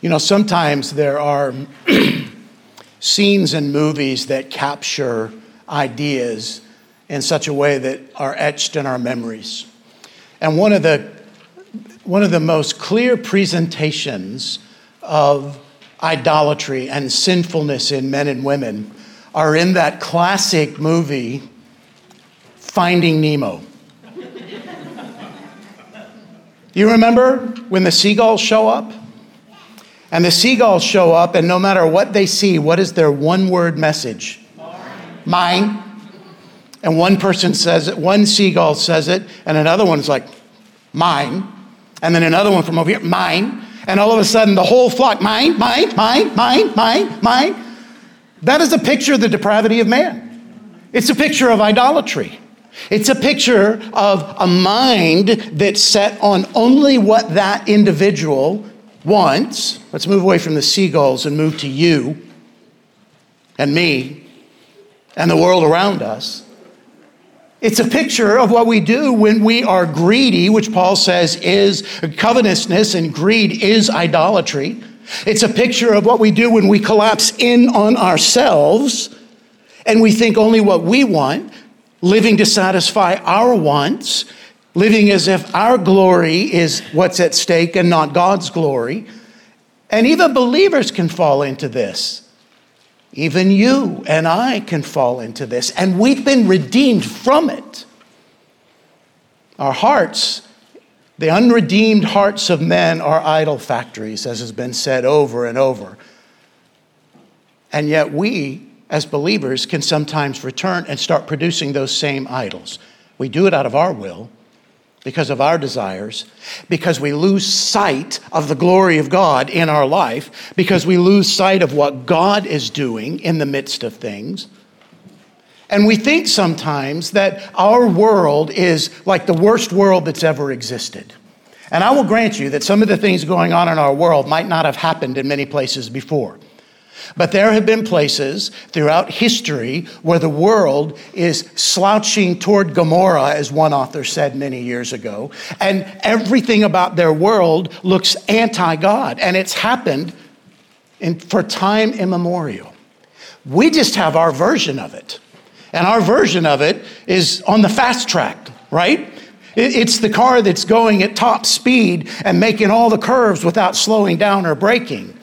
You know, sometimes there are scenes in movies that capture ideas in such a way that are etched in our memories. And one of the, one of the most clear presentations of idolatry and sinfulness in men and women are in that classic movie, Finding Nemo. you remember when the seagulls show up? And the seagulls show up, and no matter what they see, what is their one word message? Mine. And one person says it, one seagull says it, and another one's like, mine. And then another one from over here, mine. And all of a sudden, the whole flock, mine, mine, mine, mine, mine, mine. That is a picture of the depravity of man. It's a picture of idolatry. It's a picture of a mind that's set on only what that individual wants. Let's move away from the seagulls and move to you and me and the world around us. It's a picture of what we do when we are greedy, which Paul says is covetousness and greed is idolatry. It's a picture of what we do when we collapse in on ourselves and we think only what we want, living to satisfy our wants, living as if our glory is what's at stake and not God's glory. And even believers can fall into this. Even you and I can fall into this, and we've been redeemed from it. Our hearts, the unredeemed hearts of men, are idol factories, as has been said over and over. And yet, we, as believers, can sometimes return and start producing those same idols. We do it out of our will, because of our desires, because we lose sight of the glory of God in our life, because we lose sight of what God is doing in the midst of things. And we think sometimes that our world is like the worst world that's ever existed. And I will grant you that some of the things going on in our world might not have happened in many places before. But there have been places throughout history where the world is slouching toward Gomorrah, as one author said many years ago, and everything about their world looks anti God. And it's happened in, for time immemorial. We just have our version of it. And our version of it is on the fast track, right? It's the car that's going at top speed and making all the curves without slowing down or braking.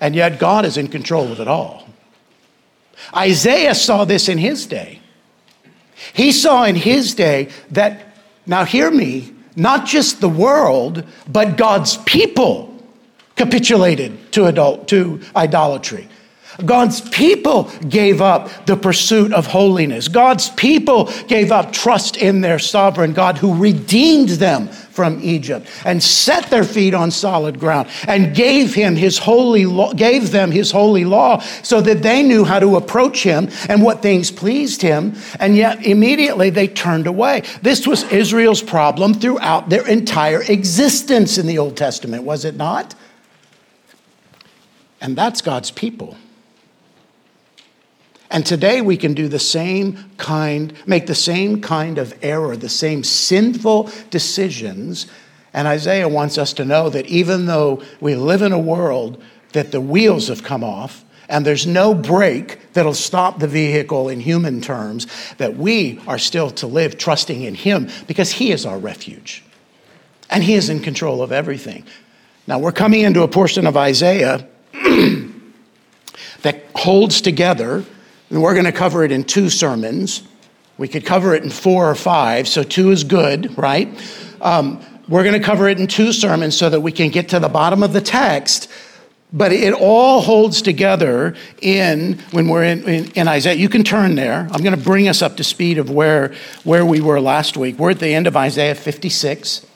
And yet God is in control of it all. Isaiah saw this in his day. He saw in his day that, now hear me, not just the world, but God's people capitulated to, adult, to idolatry. God's people gave up the pursuit of holiness. God's people gave up trust in their sovereign God who redeemed them from Egypt and set their feet on solid ground and gave him his holy law, gave them his holy law so that they knew how to approach him and what things pleased him and yet immediately they turned away. This was Israel's problem throughout their entire existence in the Old Testament, was it not? And that's God's people. And today we can do the same kind, make the same kind of error, the same sinful decisions. And Isaiah wants us to know that even though we live in a world that the wheels have come off and there's no brake that'll stop the vehicle in human terms, that we are still to live trusting in Him because He is our refuge and He is in control of everything. Now we're coming into a portion of Isaiah that holds together and we're going to cover it in two sermons. We could cover it in four or five, so two is good, right? Um, we're going to cover it in two sermons so that we can get to the bottom of the text. But it all holds together in when we're in, in, in, Isaiah. You can turn there. I'm going to bring us up to speed of where, where we were last week. We're at the end of Isaiah 56.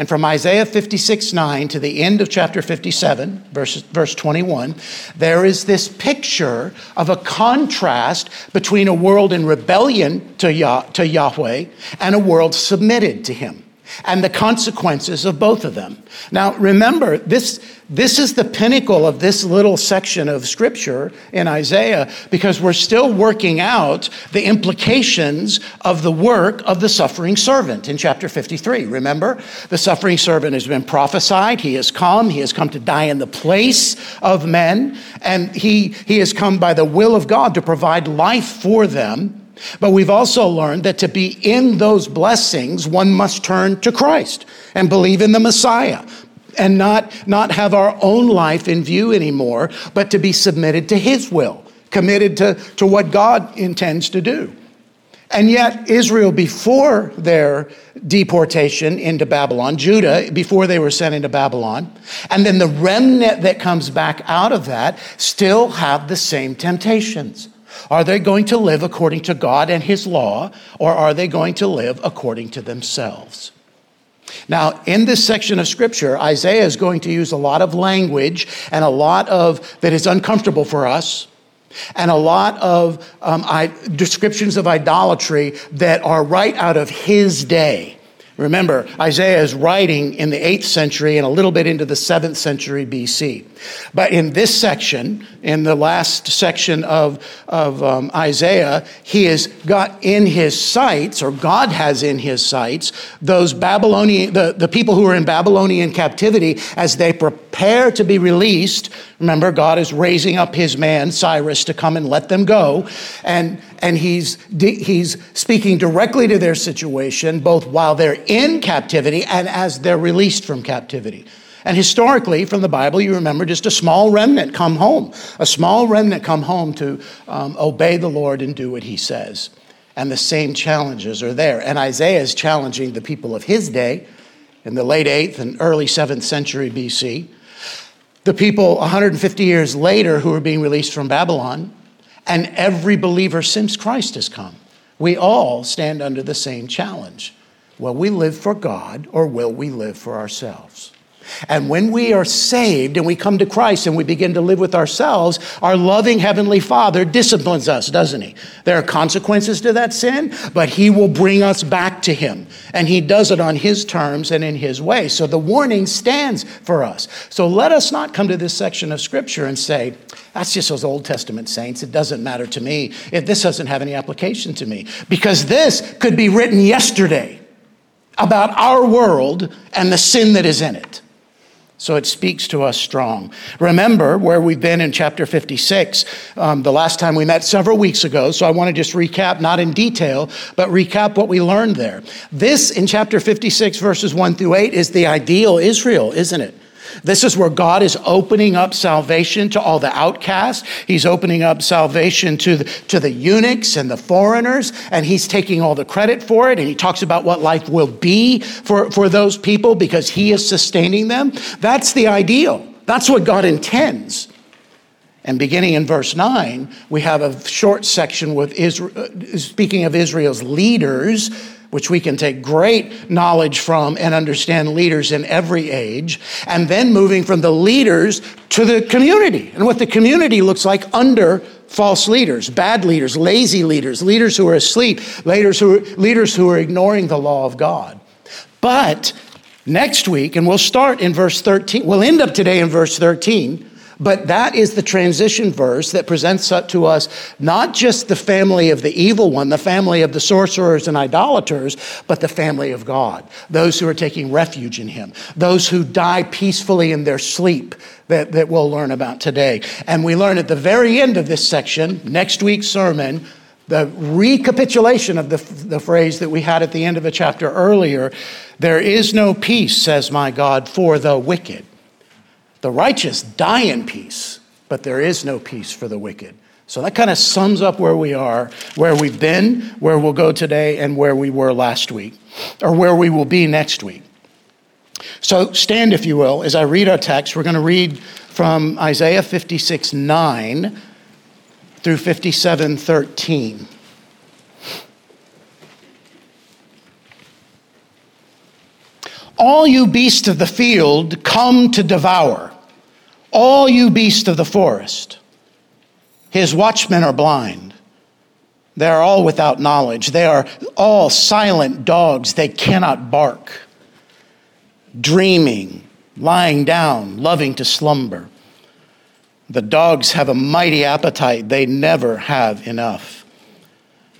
And from Isaiah 56 9 to the end of chapter 57, verse, verse 21, there is this picture of a contrast between a world in rebellion to, Yah, to Yahweh and a world submitted to Him. And the consequences of both of them. Now, remember, this, this is the pinnacle of this little section of scripture in Isaiah because we're still working out the implications of the work of the suffering servant in chapter 53. Remember, the suffering servant has been prophesied. He has come. He has come to die in the place of men, and he, he has come by the will of God to provide life for them but we've also learned that to be in those blessings, one must turn to Christ and believe in the Messiah and not, not have our own life in view anymore, but to be submitted to His will, committed to, to what God intends to do. And yet, Israel, before their deportation into Babylon, Judah, before they were sent into Babylon, and then the remnant that comes back out of that, still have the same temptations. Are they going to live according to God and His law, or are they going to live according to themselves? Now, in this section of scripture, Isaiah is going to use a lot of language and a lot of that is uncomfortable for us, and a lot of um, I, descriptions of idolatry that are right out of his day. Remember, Isaiah is writing in the 8th century and a little bit into the 7th century BC. But in this section, in the last section of, of um, Isaiah, he has got in his sights, or God has in his sights, those Babylonian, the, the people who are in Babylonian captivity as they prepare to be released. Remember, God is raising up his man, Cyrus, to come and let them go. And and he's, he's speaking directly to their situation, both while they're in captivity and as they're released from captivity. And historically, from the Bible, you remember just a small remnant come home, a small remnant come home to um, obey the Lord and do what he says. And the same challenges are there. And Isaiah is challenging the people of his day in the late 8th and early 7th century BC. The people 150 years later who are being released from Babylon and every believer since Christ has come. We all stand under the same challenge. Will we live for God or will we live for ourselves? And when we are saved and we come to Christ and we begin to live with ourselves, our loving Heavenly Father disciplines us, doesn't He? There are consequences to that sin, but He will bring us back to Him. And He does it on His terms and in His way. So the warning stands for us. So let us not come to this section of Scripture and say, that's just those Old Testament saints. It doesn't matter to me. If this doesn't have any application to me. Because this could be written yesterday about our world and the sin that is in it. So it speaks to us strong. Remember where we've been in chapter 56, um, the last time we met several weeks ago. So I want to just recap, not in detail, but recap what we learned there. This in chapter 56, verses 1 through 8, is the ideal Israel, isn't it? This is where God is opening up salvation to all the outcasts. He's opening up salvation to the, to the eunuchs and the foreigners, and he's taking all the credit for it. And he talks about what life will be for, for those people because he is sustaining them. That's the ideal. That's what God intends. And beginning in verse 9, we have a short section with Israel, uh, speaking of Israel's leaders which we can take great knowledge from and understand leaders in every age, and then moving from the leaders to the community and what the community looks like under false leaders, bad leaders, lazy leaders, leaders who are asleep, leaders who are, leaders who are ignoring the law of God. But next week, and we'll start in verse 13, we'll end up today in verse 13 but that is the transition verse that presents to us not just the family of the evil one, the family of the sorcerers and idolaters, but the family of God, those who are taking refuge in Him, those who die peacefully in their sleep that, that we'll learn about today. And we learn at the very end of this section, next week's sermon, the recapitulation of the, the phrase that we had at the end of a chapter earlier there is no peace, says my God, for the wicked. The righteous die in peace, but there is no peace for the wicked. So that kind of sums up where we are, where we've been, where we'll go today, and where we were last week, or where we will be next week. So stand, if you will, as I read our text. We're going to read from Isaiah 56 9 through 57 13. All you beasts of the field come to devour, all you beasts of the forest. His watchmen are blind. They are all without knowledge. They are all silent dogs. They cannot bark. dreaming, lying down, loving to slumber. The dogs have a mighty appetite, they never have enough.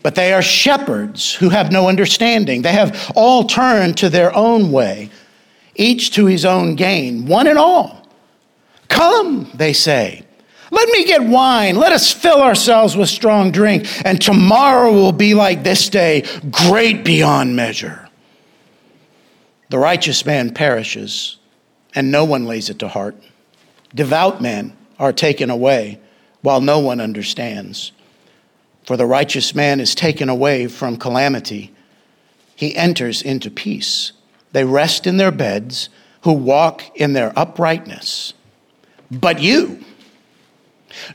But they are shepherds who have no understanding. They have all turned to their own way, each to his own gain, one and all. Come, they say. Let me get wine. Let us fill ourselves with strong drink, and tomorrow will be like this day, great beyond measure. The righteous man perishes, and no one lays it to heart. Devout men are taken away, while no one understands. For the righteous man is taken away from calamity, he enters into peace. They rest in their beds who walk in their uprightness. But you,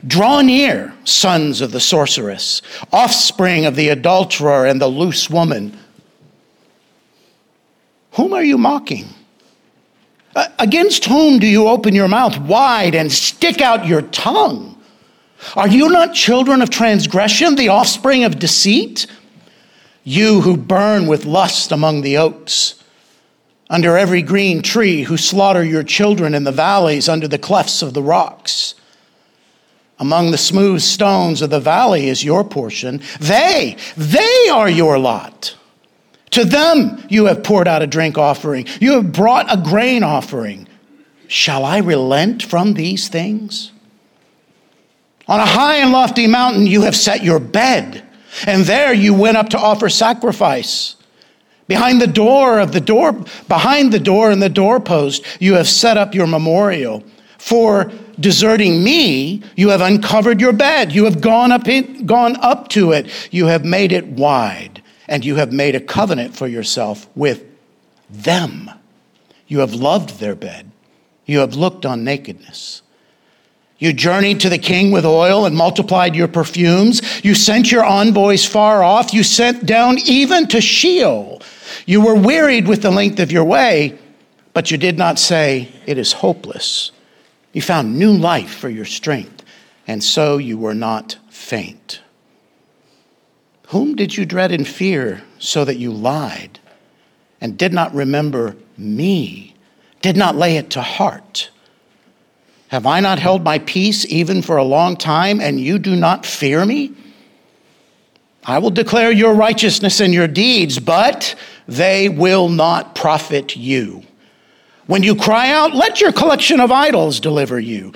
Draw near, sons of the sorceress, offspring of the adulterer and the loose woman. Whom are you mocking? Against whom do you open your mouth wide and stick out your tongue? Are you not children of transgression, the offspring of deceit? You who burn with lust among the oaks, under every green tree, who slaughter your children in the valleys, under the clefts of the rocks. Among the smooth stones of the valley is your portion. They, they are your lot. To them you have poured out a drink offering. You have brought a grain offering. Shall I relent from these things? On a high and lofty mountain you have set your bed, and there you went up to offer sacrifice. Behind the door of the door, behind the door and the doorpost, you have set up your memorial. For deserting me, you have uncovered your bed. You have gone up, in, gone up to it. You have made it wide, and you have made a covenant for yourself with them. You have loved their bed. You have looked on nakedness. You journeyed to the king with oil and multiplied your perfumes. You sent your envoys far off. You sent down even to Sheol. You were wearied with the length of your way, but you did not say, It is hopeless. You found new life for your strength, and so you were not faint. Whom did you dread and fear so that you lied and did not remember me, did not lay it to heart? Have I not held my peace even for a long time, and you do not fear me? I will declare your righteousness and your deeds, but they will not profit you. When you cry out, let your collection of idols deliver you.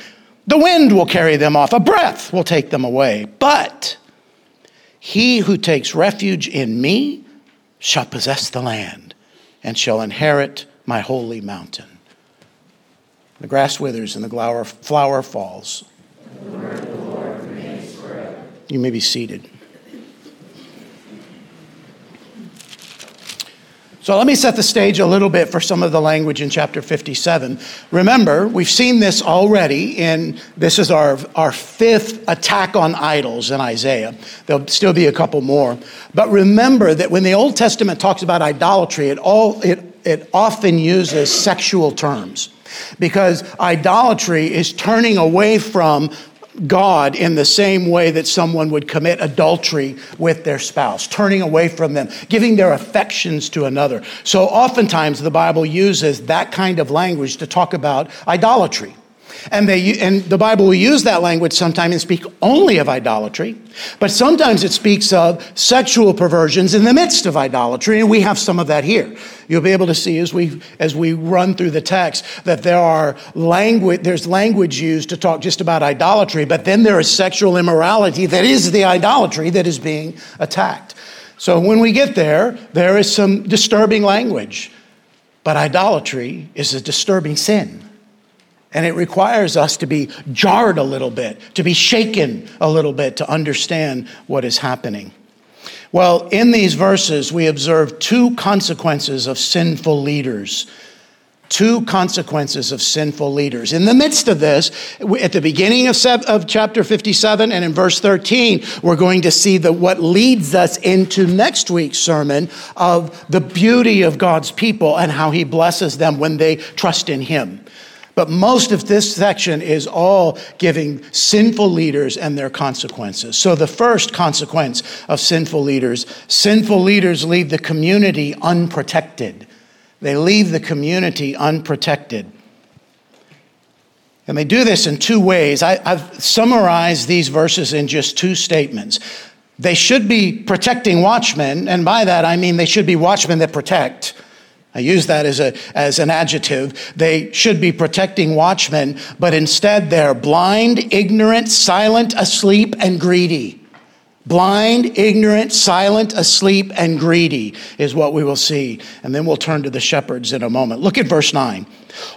The wind will carry them off, a breath will take them away. But he who takes refuge in me shall possess the land and shall inherit my holy mountain. The grass withers and the flower falls. You may be seated. So let me set the stage a little bit for some of the language in chapter 57. Remember, we've seen this already in this is our, our fifth attack on idols in Isaiah. There'll still be a couple more. But remember that when the Old Testament talks about idolatry, it all it, it often uses sexual terms because idolatry is turning away from God in the same way that someone would commit adultery with their spouse, turning away from them, giving their affections to another. So oftentimes the Bible uses that kind of language to talk about idolatry. And, they, and the Bible will use that language sometimes and speak only of idolatry, but sometimes it speaks of sexual perversions in the midst of idolatry, and we have some of that here. You'll be able to see as we, as we run through the text that there are language, there's language used to talk just about idolatry, but then there is sexual immorality that is the idolatry that is being attacked. So when we get there, there is some disturbing language, but idolatry is a disturbing sin. And it requires us to be jarred a little bit, to be shaken a little bit to understand what is happening. Well, in these verses, we observe two consequences of sinful leaders. Two consequences of sinful leaders. In the midst of this, at the beginning of, of chapter 57 and in verse 13, we're going to see the, what leads us into next week's sermon of the beauty of God's people and how he blesses them when they trust in him. But most of this section is all giving sinful leaders and their consequences. So, the first consequence of sinful leaders sinful leaders leave the community unprotected. They leave the community unprotected. And they do this in two ways. I, have summarized these verses in just two statements. They should be protecting watchmen, and by that I mean they should be watchmen that protect. I use that as, a, as an adjective. They should be protecting watchmen, but instead they're blind, ignorant, silent, asleep, and greedy. Blind, ignorant, silent, asleep, and greedy is what we will see. And then we'll turn to the shepherds in a moment. Look at verse 9.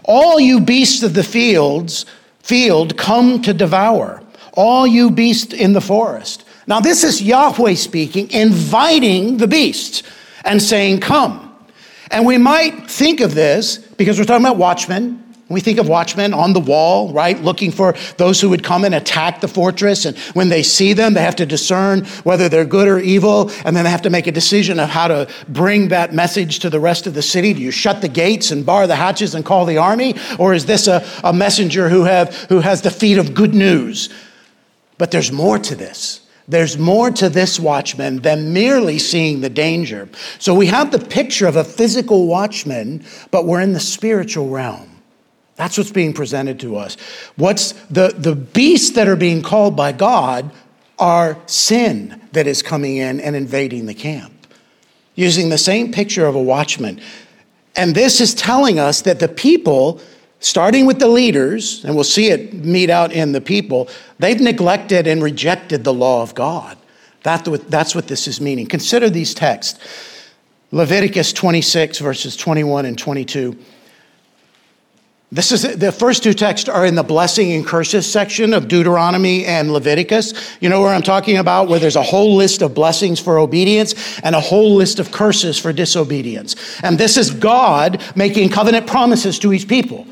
All you beasts of the fields, field come to devour. All you beasts in the forest. Now, this is Yahweh speaking, inviting the beasts and saying, Come. And we might think of this because we're talking about watchmen. We think of watchmen on the wall, right, looking for those who would come and attack the fortress. And when they see them, they have to discern whether they're good or evil. And then they have to make a decision of how to bring that message to the rest of the city. Do you shut the gates and bar the hatches and call the army? Or is this a, a messenger who, have, who has the feet of good news? But there's more to this. There's more to this watchman than merely seeing the danger. So we have the picture of a physical watchman, but we're in the spiritual realm. That's what's being presented to us. What's the, the beasts that are being called by God are sin that is coming in and invading the camp. Using the same picture of a watchman. And this is telling us that the people starting with the leaders, and we'll see it meet out in the people, they've neglected and rejected the law of God. That, that's what this is meaning. Consider these texts Leviticus 26, verses 21 and 22. This is the first two texts are in the blessing and curses section of Deuteronomy and Leviticus. You know where I'm talking about, where there's a whole list of blessings for obedience and a whole list of curses for disobedience. And this is God making covenant promises to his people.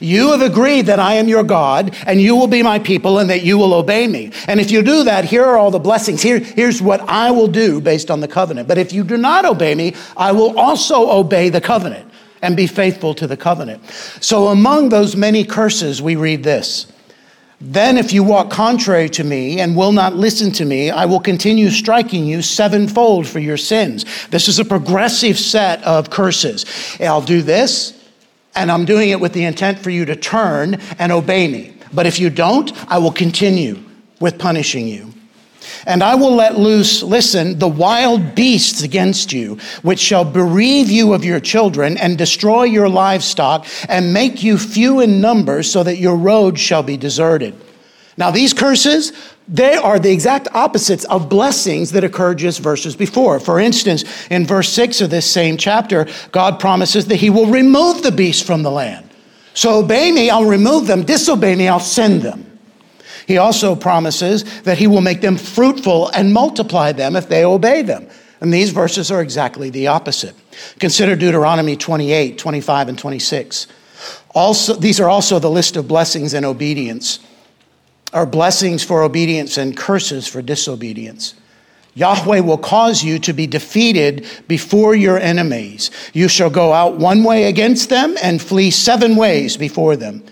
You have agreed that I am your God and you will be my people and that you will obey me. And if you do that, here are all the blessings. Here, here's what I will do based on the covenant. But if you do not obey me, I will also obey the covenant and be faithful to the covenant. So among those many curses, we read this. Then, if you walk contrary to me and will not listen to me, I will continue striking you sevenfold for your sins. This is a progressive set of curses. I'll do this, and I'm doing it with the intent for you to turn and obey me. But if you don't, I will continue with punishing you. And I will let loose, listen, the wild beasts against you, which shall bereave you of your children and destroy your livestock and make you few in number so that your road shall be deserted. Now, these curses, they are the exact opposites of blessings that occurred just verses before. For instance, in verse 6 of this same chapter, God promises that He will remove the beasts from the land. So obey me, I'll remove them. Disobey me, I'll send them. He also promises that He will make them fruitful and multiply them if they obey them. And these verses are exactly the opposite. Consider Deuteronomy 28, 25, and 26. Also, these are also the list of blessings and obedience are blessings for obedience and curses for disobedience. Yahweh will cause you to be defeated before your enemies. You shall go out one way against them and flee seven ways before them.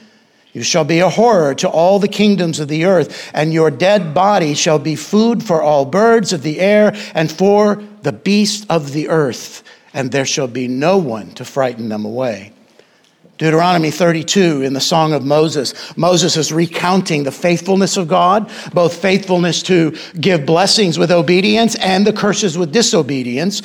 You shall be a horror to all the kingdoms of the earth, and your dead body shall be food for all birds of the air and for the beasts of the earth, and there shall be no one to frighten them away. Deuteronomy 32 in the Song of Moses, Moses is recounting the faithfulness of God, both faithfulness to give blessings with obedience and the curses with disobedience.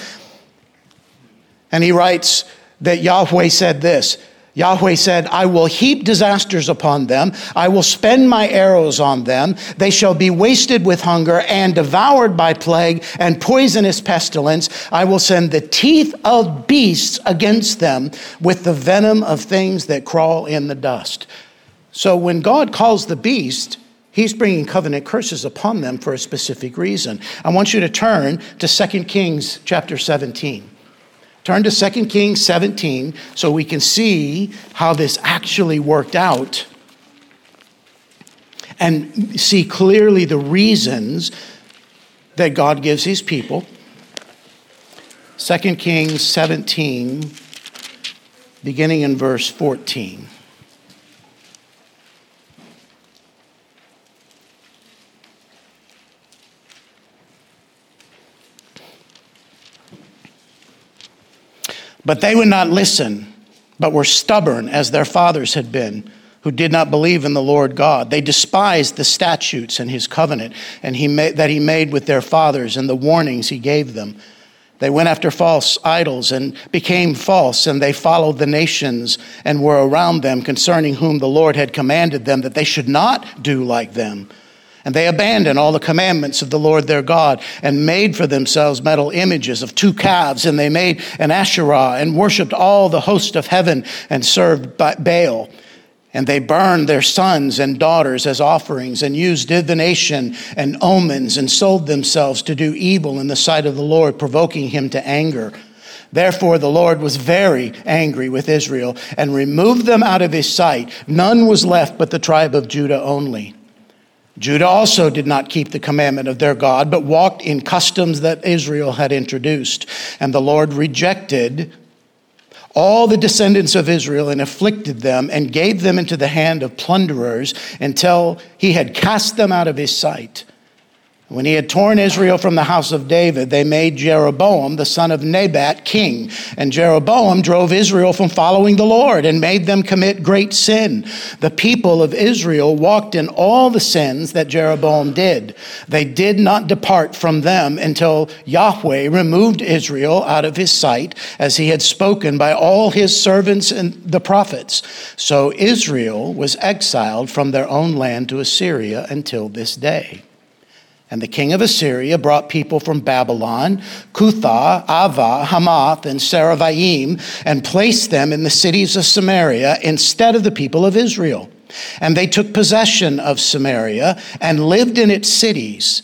And he writes that Yahweh said this Yahweh said, I will heap disasters upon them. I will spend my arrows on them. They shall be wasted with hunger and devoured by plague and poisonous pestilence. I will send the teeth of beasts against them with the venom of things that crawl in the dust. So when God calls the beast, He's bringing covenant curses upon them for a specific reason. I want you to turn to 2 Kings chapter 17. Turn to 2 Kings 17 so we can see how this actually worked out and see clearly the reasons that God gives his people. 2 Kings 17, beginning in verse 14. But they would not listen, but were stubborn as their fathers had been, who did not believe in the Lord God. They despised the statutes and his covenant and he that he made with their fathers and the warnings he gave them. They went after false idols and became false, and they followed the nations and were around them concerning whom the Lord had commanded them that they should not do like them. And they abandoned all the commandments of the Lord their God and made for themselves metal images of two calves. And they made an Asherah and worshiped all the host of heaven and served Baal. And they burned their sons and daughters as offerings and used divination and omens and sold themselves to do evil in the sight of the Lord, provoking him to anger. Therefore, the Lord was very angry with Israel and removed them out of his sight. None was left but the tribe of Judah only. Judah also did not keep the commandment of their God, but walked in customs that Israel had introduced. And the Lord rejected all the descendants of Israel and afflicted them and gave them into the hand of plunderers until he had cast them out of his sight. When he had torn Israel from the house of David, they made Jeroboam, the son of Nebat, king. And Jeroboam drove Israel from following the Lord and made them commit great sin. The people of Israel walked in all the sins that Jeroboam did. They did not depart from them until Yahweh removed Israel out of his sight, as he had spoken by all his servants and the prophets. So Israel was exiled from their own land to Assyria until this day. And the king of Assyria brought people from Babylon, Cuthah, Avva, Hamath, and Sepharvaim, and placed them in the cities of Samaria instead of the people of Israel. And they took possession of Samaria and lived in its cities.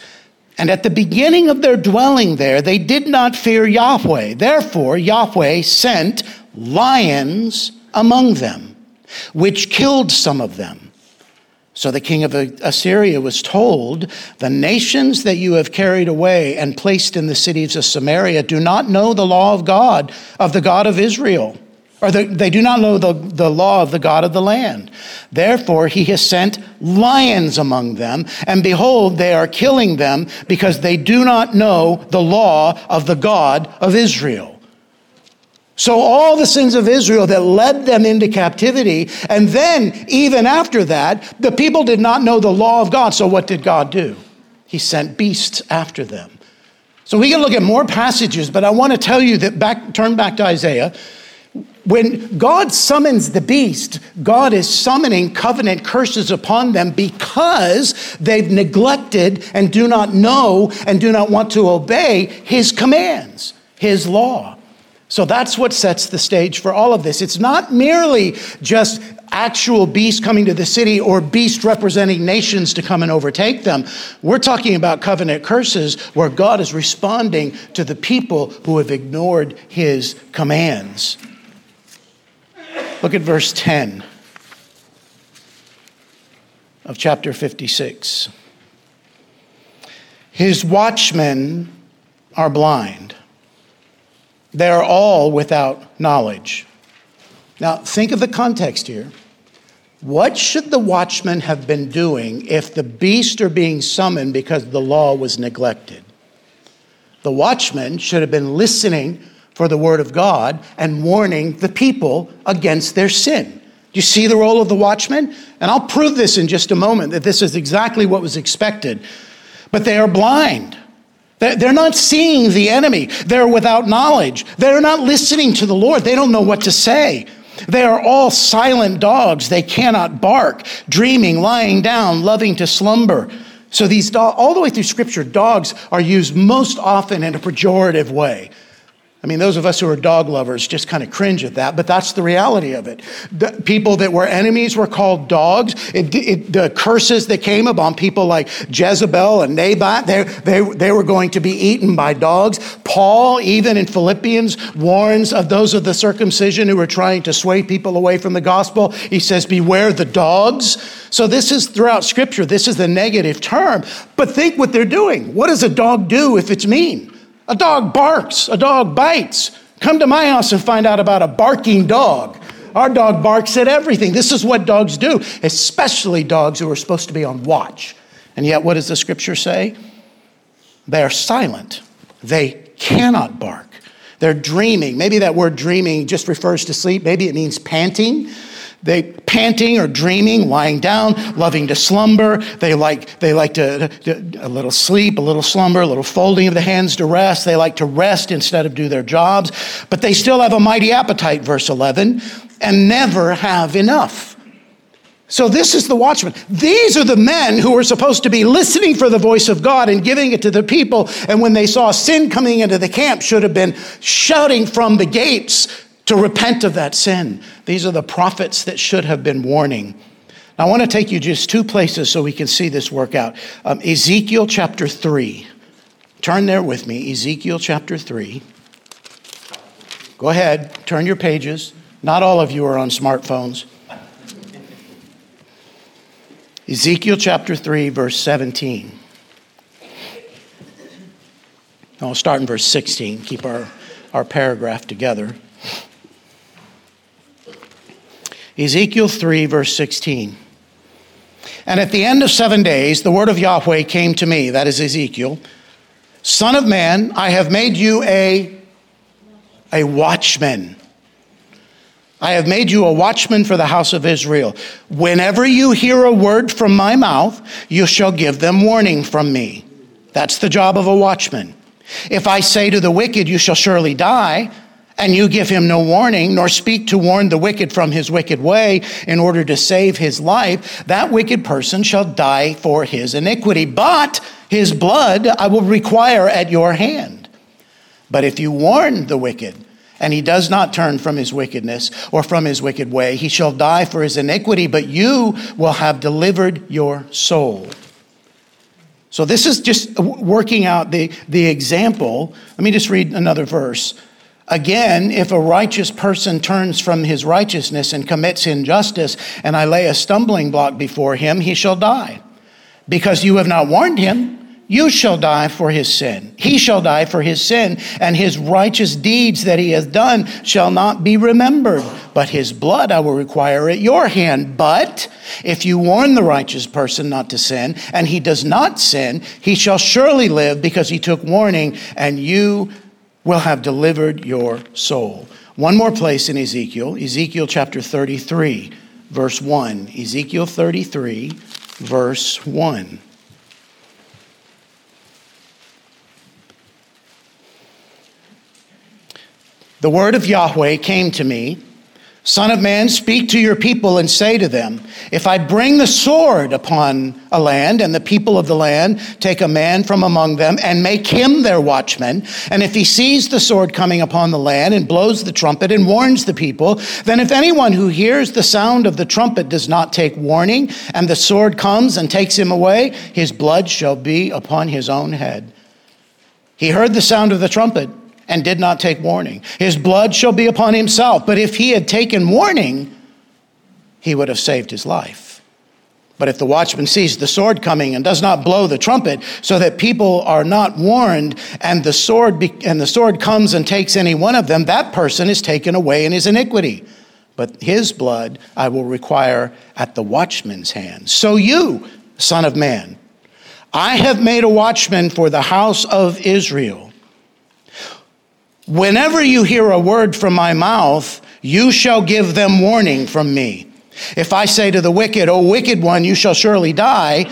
And at the beginning of their dwelling there, they did not fear Yahweh. Therefore, Yahweh sent lions among them, which killed some of them. So the king of Assyria was told, The nations that you have carried away and placed in the cities of Samaria do not know the law of God, of the God of Israel, or the, they do not know the, the law of the God of the land. Therefore, he has sent lions among them, and behold, they are killing them because they do not know the law of the God of Israel. So, all the sins of Israel that led them into captivity, and then even after that, the people did not know the law of God. So, what did God do? He sent beasts after them. So, we can look at more passages, but I want to tell you that back, turn back to Isaiah. When God summons the beast, God is summoning covenant curses upon them because they've neglected and do not know and do not want to obey his commands, his law. So that's what sets the stage for all of this. It's not merely just actual beasts coming to the city or beasts representing nations to come and overtake them. We're talking about covenant curses where God is responding to the people who have ignored his commands. Look at verse 10 of chapter 56. His watchmen are blind they are all without knowledge. Now, think of the context here. What should the watchmen have been doing if the beasts are being summoned because the law was neglected? The watchmen should have been listening for the word of God and warning the people against their sin. Do you see the role of the watchman? And I'll prove this in just a moment that this is exactly what was expected. But they are blind. They're not seeing the enemy. They're without knowledge. They're not listening to the Lord. They don't know what to say. They are all silent dogs. They cannot bark, dreaming, lying down, loving to slumber. So, these dogs, all the way through Scripture, dogs are used most often in a pejorative way. I mean, those of us who are dog lovers just kind of cringe at that, but that's the reality of it. The people that were enemies were called dogs. It, it, the curses that came upon people like Jezebel and Naboth, they, they, they were going to be eaten by dogs. Paul, even in Philippians, warns of those of the circumcision who were trying to sway people away from the gospel. He says, Beware the dogs. So, this is throughout Scripture, this is the negative term. But think what they're doing. What does a dog do if it's mean? A dog barks, a dog bites. Come to my house and find out about a barking dog. Our dog barks at everything. This is what dogs do, especially dogs who are supposed to be on watch. And yet, what does the scripture say? They are silent. They cannot bark. They're dreaming. Maybe that word dreaming just refers to sleep. Maybe it means panting. They panting or dreaming, lying down, loving to slumber. They like they like to, to, a little sleep, a little slumber, a little folding of the hands to rest. They like to rest instead of do their jobs, but they still have a mighty appetite. Verse eleven, and never have enough. So, this is the watchman. These are the men who were supposed to be listening for the voice of God and giving it to the people. And when they saw sin coming into the camp, should have been shouting from the gates to repent of that sin. These are the prophets that should have been warning. Now, I want to take you just two places so we can see this work out. Um, Ezekiel chapter 3. Turn there with me, Ezekiel chapter 3. Go ahead, turn your pages. Not all of you are on smartphones. Ezekiel chapter 3, verse 17. I'll start in verse 16, keep our, our paragraph together. Ezekiel 3, verse 16. And at the end of seven days, the word of Yahweh came to me, that is Ezekiel, Son of man, I have made you a, a watchman. I have made you a watchman for the house of Israel. Whenever you hear a word from my mouth, you shall give them warning from me. That's the job of a watchman. If I say to the wicked, You shall surely die, and you give him no warning, nor speak to warn the wicked from his wicked way in order to save his life, that wicked person shall die for his iniquity. But his blood I will require at your hand. But if you warn the wicked, and he does not turn from his wickedness or from his wicked way, he shall die for his iniquity, but you will have delivered your soul. So, this is just working out the, the example. Let me just read another verse. Again, if a righteous person turns from his righteousness and commits injustice, and I lay a stumbling block before him, he shall die. Because you have not warned him, you shall die for his sin. He shall die for his sin, and his righteous deeds that he has done shall not be remembered. But his blood I will require at your hand. But if you warn the righteous person not to sin, and he does not sin, he shall surely live because he took warning, and you will have delivered your soul. One more place in Ezekiel, Ezekiel chapter 33, verse 1. Ezekiel 33, verse 1. The word of Yahweh came to me Son of man, speak to your people and say to them, If I bring the sword upon a land, and the people of the land take a man from among them and make him their watchman, and if he sees the sword coming upon the land and blows the trumpet and warns the people, then if anyone who hears the sound of the trumpet does not take warning, and the sword comes and takes him away, his blood shall be upon his own head. He heard the sound of the trumpet and did not take warning. His blood shall be upon himself. But if he had taken warning, he would have saved his life. But if the watchman sees the sword coming and does not blow the trumpet, so that people are not warned, and the sword be- and the sword comes and takes any one of them, that person is taken away in his iniquity. But his blood I will require at the watchman's hand. So you, son of man, I have made a watchman for the house of Israel. Whenever you hear a word from my mouth, you shall give them warning from me. If I say to the wicked, O wicked one, you shall surely die,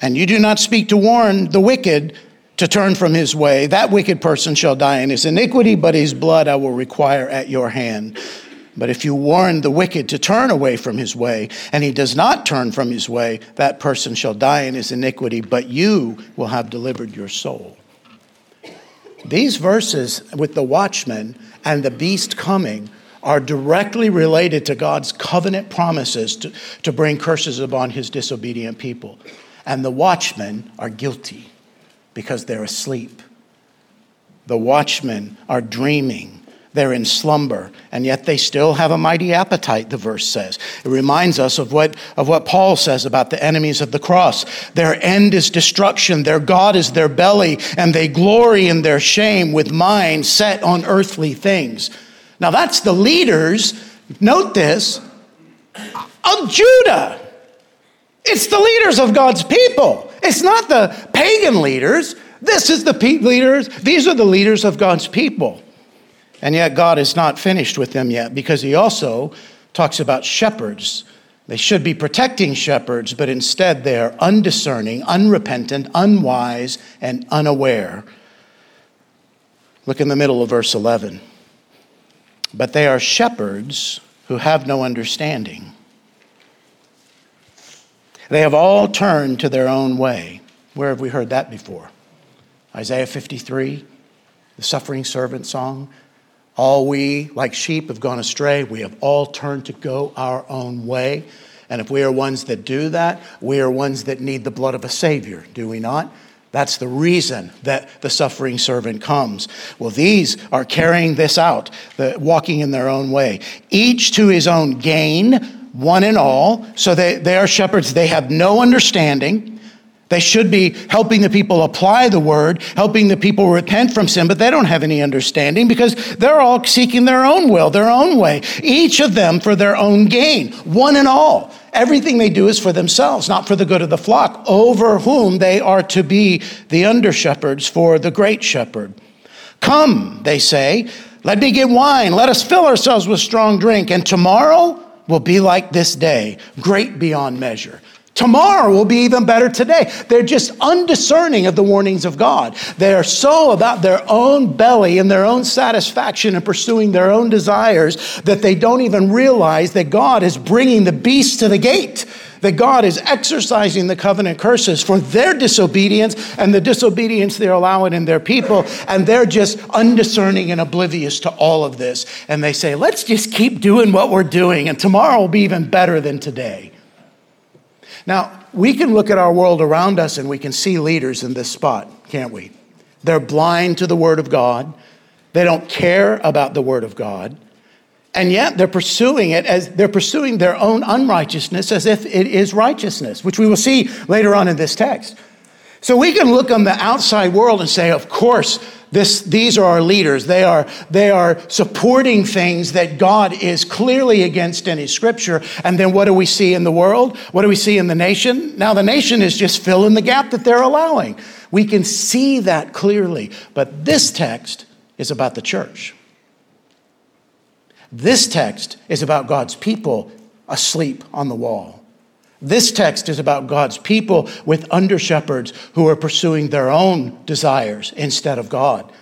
and you do not speak to warn the wicked to turn from his way, that wicked person shall die in his iniquity, but his blood I will require at your hand. But if you warn the wicked to turn away from his way, and he does not turn from his way, that person shall die in his iniquity, but you will have delivered your soul. These verses with the watchman and the beast coming are directly related to God's covenant promises to, to bring curses upon his disobedient people. And the watchmen are guilty because they're asleep. The watchmen are dreaming they're in slumber, and yet they still have a mighty appetite, the verse says. It reminds us of what, of what Paul says about the enemies of the cross. Their end is destruction, their God is their belly, and they glory in their shame with minds set on earthly things. Now, that's the leaders, note this, of Judah. It's the leaders of God's people. It's not the pagan leaders. This is the leaders, these are the leaders of God's people. And yet, God is not finished with them yet because he also talks about shepherds. They should be protecting shepherds, but instead they are undiscerning, unrepentant, unwise, and unaware. Look in the middle of verse 11. But they are shepherds who have no understanding. They have all turned to their own way. Where have we heard that before? Isaiah 53, the suffering servant song. All we, like sheep, have gone astray. We have all turned to go our own way. And if we are ones that do that, we are ones that need the blood of a Savior, do we not? That's the reason that the suffering servant comes. Well, these are carrying this out, the, walking in their own way, each to his own gain, one and all. So they, they are shepherds, they have no understanding. They should be helping the people apply the word, helping the people repent from sin, but they don't have any understanding because they're all seeking their own will, their own way, each of them for their own gain, one and all. Everything they do is for themselves, not for the good of the flock, over whom they are to be the under shepherds for the great shepherd. Come, they say, let me get wine, let us fill ourselves with strong drink, and tomorrow will be like this day, great beyond measure. Tomorrow will be even better today. They're just undiscerning of the warnings of God. They are so about their own belly and their own satisfaction and pursuing their own desires that they don't even realize that God is bringing the beast to the gate. That God is exercising the covenant curses for their disobedience and the disobedience they're allowing in their people. And they're just undiscerning and oblivious to all of this. And they say, let's just keep doing what we're doing, and tomorrow will be even better than today. Now, we can look at our world around us and we can see leaders in this spot, can't we? They're blind to the Word of God. They don't care about the Word of God. And yet they're pursuing it as they're pursuing their own unrighteousness as if it is righteousness, which we will see later on in this text. So we can look on the outside world and say, of course, this, these are our leaders. They are, they are supporting things that God is clearly against in His scripture. And then what do we see in the world? What do we see in the nation? Now, the nation is just filling the gap that they're allowing. We can see that clearly. But this text is about the church. This text is about God's people asleep on the wall. This text is about God's people with under shepherds who are pursuing their own desires instead of God,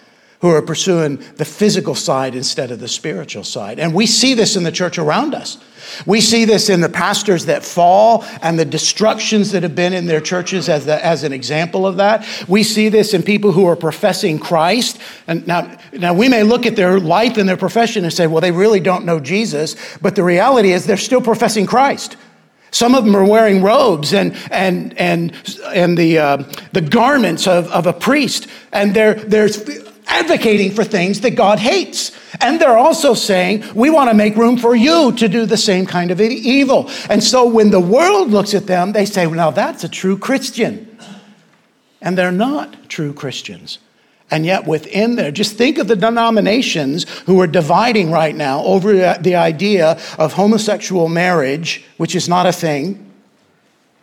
who are pursuing the physical side instead of the spiritual side. And we see this in the church around us. We see this in the pastors that fall and the destructions that have been in their churches as, the, as an example of that. We see this in people who are professing Christ. And now, now, we may look at their life and their profession and say, well, they really don't know Jesus. But the reality is they're still professing Christ. Some of them are wearing robes and, and, and, and the, uh, the garments of, of a priest, and they're, they're advocating for things that God hates. And they're also saying, we want to make room for you to do the same kind of evil. And so when the world looks at them, they say, well, now that's a true Christian. And they're not true Christians. And yet, within there, just think of the denominations who are dividing right now over the idea of homosexual marriage, which is not a thing.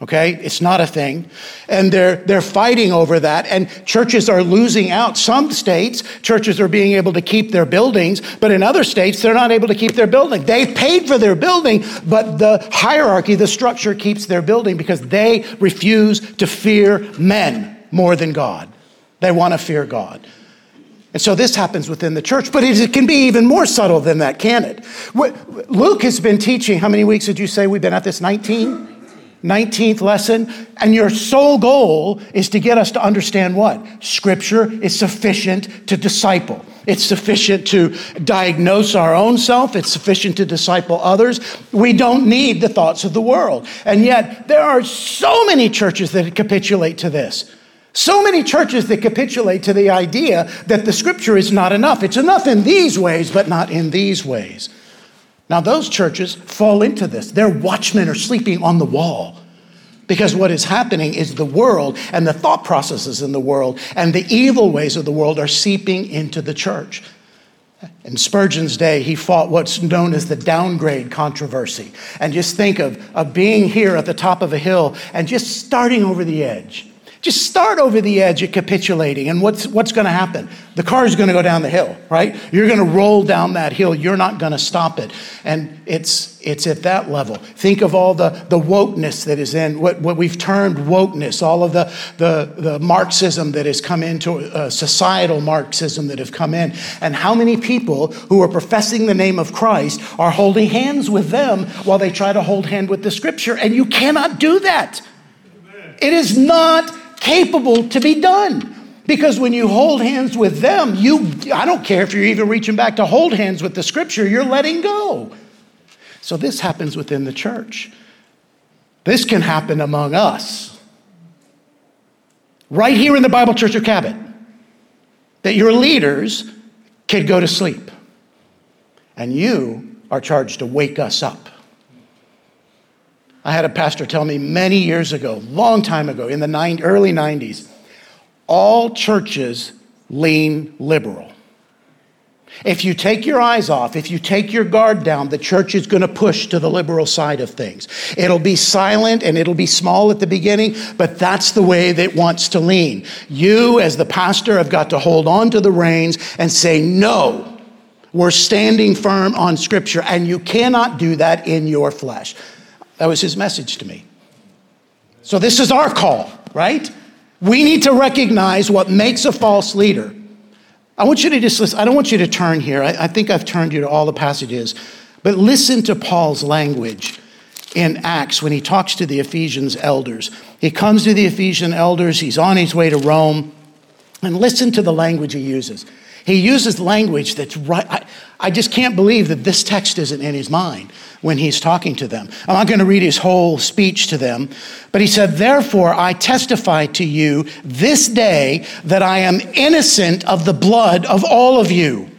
Okay? It's not a thing. And they're, they're fighting over that. And churches are losing out. Some states, churches are being able to keep their buildings, but in other states, they're not able to keep their building. They've paid for their building, but the hierarchy, the structure keeps their building because they refuse to fear men more than God. They want to fear God. And so this happens within the church, but it can be even more subtle than that, can it? Luke has been teaching, how many weeks did you say we've been at this? 19? 19th lesson. And your sole goal is to get us to understand what? Scripture is sufficient to disciple. It's sufficient to diagnose our own self. It's sufficient to disciple others. We don't need the thoughts of the world. And yet, there are so many churches that capitulate to this. So many churches that capitulate to the idea that the scripture is not enough. It's enough in these ways, but not in these ways. Now, those churches fall into this. Their watchmen are sleeping on the wall because what is happening is the world and the thought processes in the world and the evil ways of the world are seeping into the church. In Spurgeon's day, he fought what's known as the downgrade controversy. And just think of, of being here at the top of a hill and just starting over the edge Just start over the edge at capitulating, and what's, what's going to happen? The car is going to go down the hill, right? You're going to roll down that hill. You're not going to stop it. And it's, it's at that level. Think of all the, the wokeness that is in what, what we've termed wokeness, all of the, the, the Marxism that has come into uh, societal Marxism that have come in, and how many people who are professing the name of Christ are holding hands with them while they try to hold hand with the scripture. And you cannot do that. It is not capable to be done. Because when you hold hands with them, you, I don't care if you're even reaching back to hold hands with the scripture, you're letting go. So this happens within the church. This can happen among us. Right here in the Bible Church of Cabot, that your leaders could go to sleep. And you are charged to wake us up. I had a pastor tell me many years ago, long time ago, in the nine, early 90s, all churches lean liberal. If you take your eyes off, if you take your guard down, the church is going to push to the liberal side of things. It'll be silent and it'll be small at the beginning, but that's the way that it wants to lean. You, as the pastor, have got to hold on to the reins and say, no, we're standing firm on Scripture, and you cannot do that in your flesh. That was his message to me. So, this is our call, right? We need to recognize what makes a false leader. I want you to just listen. I don't want you to turn here. I, I think I've turned you to all the passages. But listen to Paul's language in Acts when he talks to the Ephesians elders. He comes to the Ephesian elders, he's on his way to Rome, and listen to the language he uses. He uses language that's right. I, I, just can't believe that this text isn't in his mind when he's talking to them. I'm not going to read his whole speech to them, but he said, Therefore, I testify to you this day that I am innocent of the blood of all of you.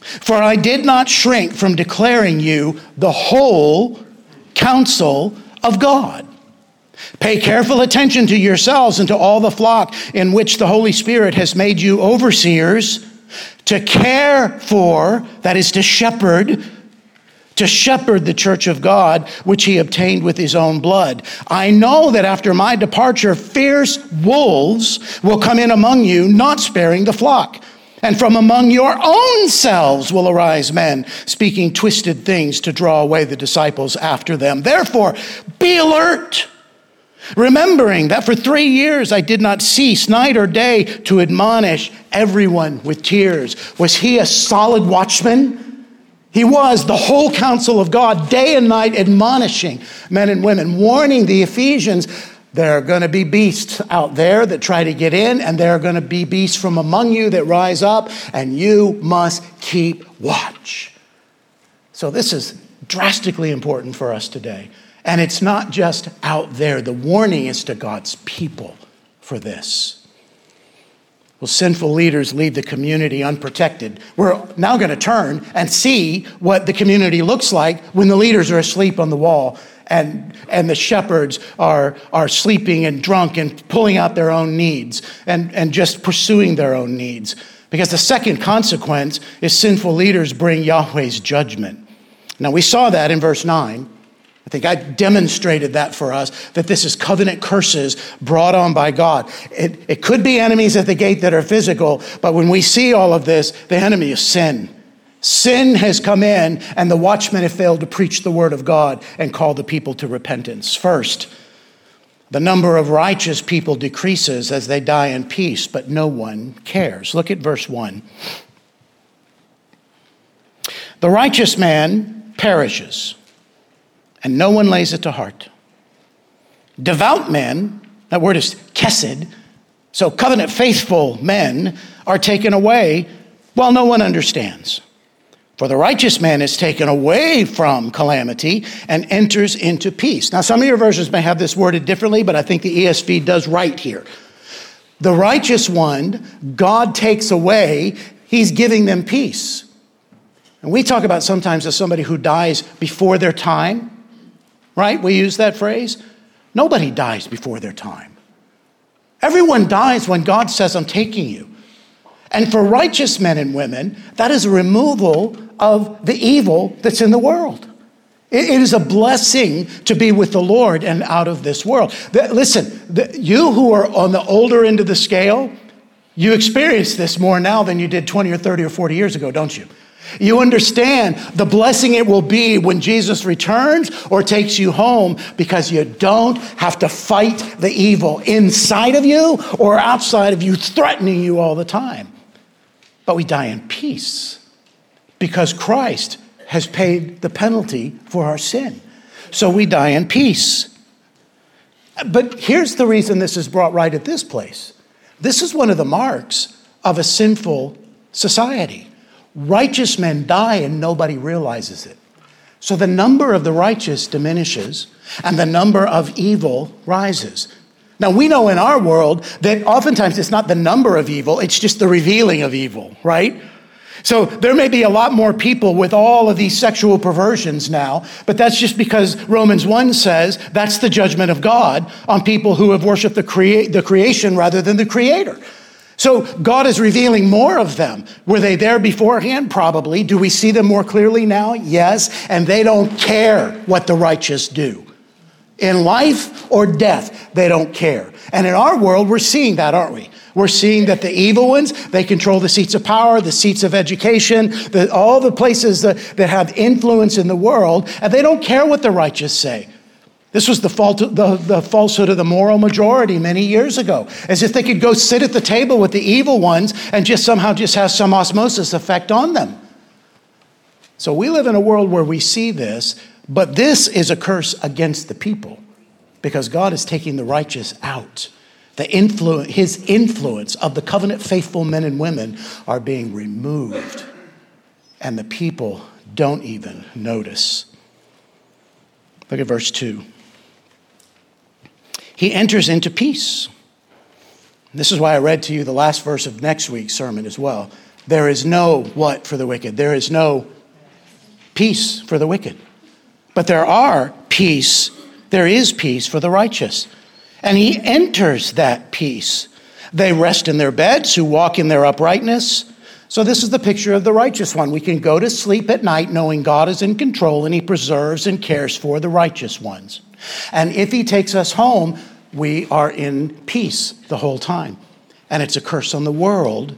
For I did not shrink from declaring you the whole counsel of God. Pay careful attention to yourselves and to all the flock in which the Holy Spirit has made you overseers to care for, that is to shepherd, to shepherd the church of God, which he obtained with his own blood. I know that after my departure, fierce wolves will come in among you, not sparing the flock. And from among your own selves will arise men speaking twisted things to draw away the disciples after them. Therefore, be alert remembering that for three years I did not cease night or day to admonish everyone with tears. Was he a solid watchman? He was the whole counsel of God, day and night, admonishing men and women, warning the Ephesians there are going to be beasts out there that try to get in, and there are going to be beasts from among you that rise up, and you must keep watch. So, this is drastically important for us today. And it's not just out there, the warning is to God's people for this. Well, sinful leaders leave the community unprotected. We're now going to turn and see what the community looks like when the leaders are asleep on the wall and, and the shepherds are, are sleeping and drunk and pulling out their own needs and, and just pursuing their own needs. Because the second consequence is sinful leaders bring Yahweh's judgment. Now, we saw that in verse 9. I think I demonstrated that for us that this is covenant curses brought on by God. It, it could be enemies at the gate that are physical, but when we see all of this, the enemy is sin. Sin has come in, and the watchmen have failed to preach the word of God and call the people to repentance. First, the number of righteous people decreases as they die in peace, but no one cares. Look at verse 1. The righteous man perishes and no one lays it to heart. Devout men, that word is kesed, so covenant faithful men are taken away while no one understands. For the righteous man is taken away from calamity and enters into peace. Now, some of your versions may have this worded differently, but I think the ESV does right here. The righteous one, God takes away, he's giving them peace. And we talk about sometimes as somebody who dies before their time right? We use that phrase. Nobody dies before their time. Everyone dies when God says, I'm taking you. And for righteous men and women, that is a removal of the evil that's in the world. It is a blessing to be with the Lord and out of this world. Listen, you who are on the older end of the scale, you experience this more now than you did 20 or 30 or 40 years ago, don't you? You understand the blessing it will be when Jesus returns or takes you home because you don't have to fight the evil inside of you or outside of you, threatening you all the time. But we die in peace because Christ has paid the penalty for our sin. So we die in peace. But here's the reason this is brought right at this place this is one of the marks of a sinful society. Righteous men die and nobody realizes it. So the number of the righteous diminishes and the number of evil rises. Now, we know in our world that oftentimes it's not the number of evil, it's just the revealing of evil, right? So there may be a lot more people with all of these sexual perversions now, but that's just because Romans 1 says that's the judgment of God on people who have worshiped the, crea- the creation rather than the creator. So God is revealing more of them. Were they there beforehand? Probably. Do we see them more clearly now? Yes. And they don't care what the righteous do. In life or death, they don't care. And in our world, we're seeing that, aren't we? We're seeing that the evil ones, they control the seats of power, the seats of education, the, all the places that, that have influence in the world, and they don't care what the righteous say. This was the, fault, the, the falsehood of the moral majority many years ago, as if they could go sit at the table with the evil ones and just somehow just have some osmosis effect on them. So we live in a world where we see this, but this is a curse against the people because God is taking the righteous out. The influence, his influence of the covenant faithful men and women are being removed, and the people don't even notice. Look at verse 2. He enters into peace. This is why I read to you the last verse of next week's sermon as well. There is no what for the wicked? There is no peace for the wicked. But there are peace, there is peace for the righteous and he enters that peace. They rest in their beds who walk in their uprightness. So, this is the picture of the righteous one. We can go to sleep at night knowing God is in control and he preserves and cares for the righteous ones. And if he takes us home, we are in peace the whole time. And it's a curse on the world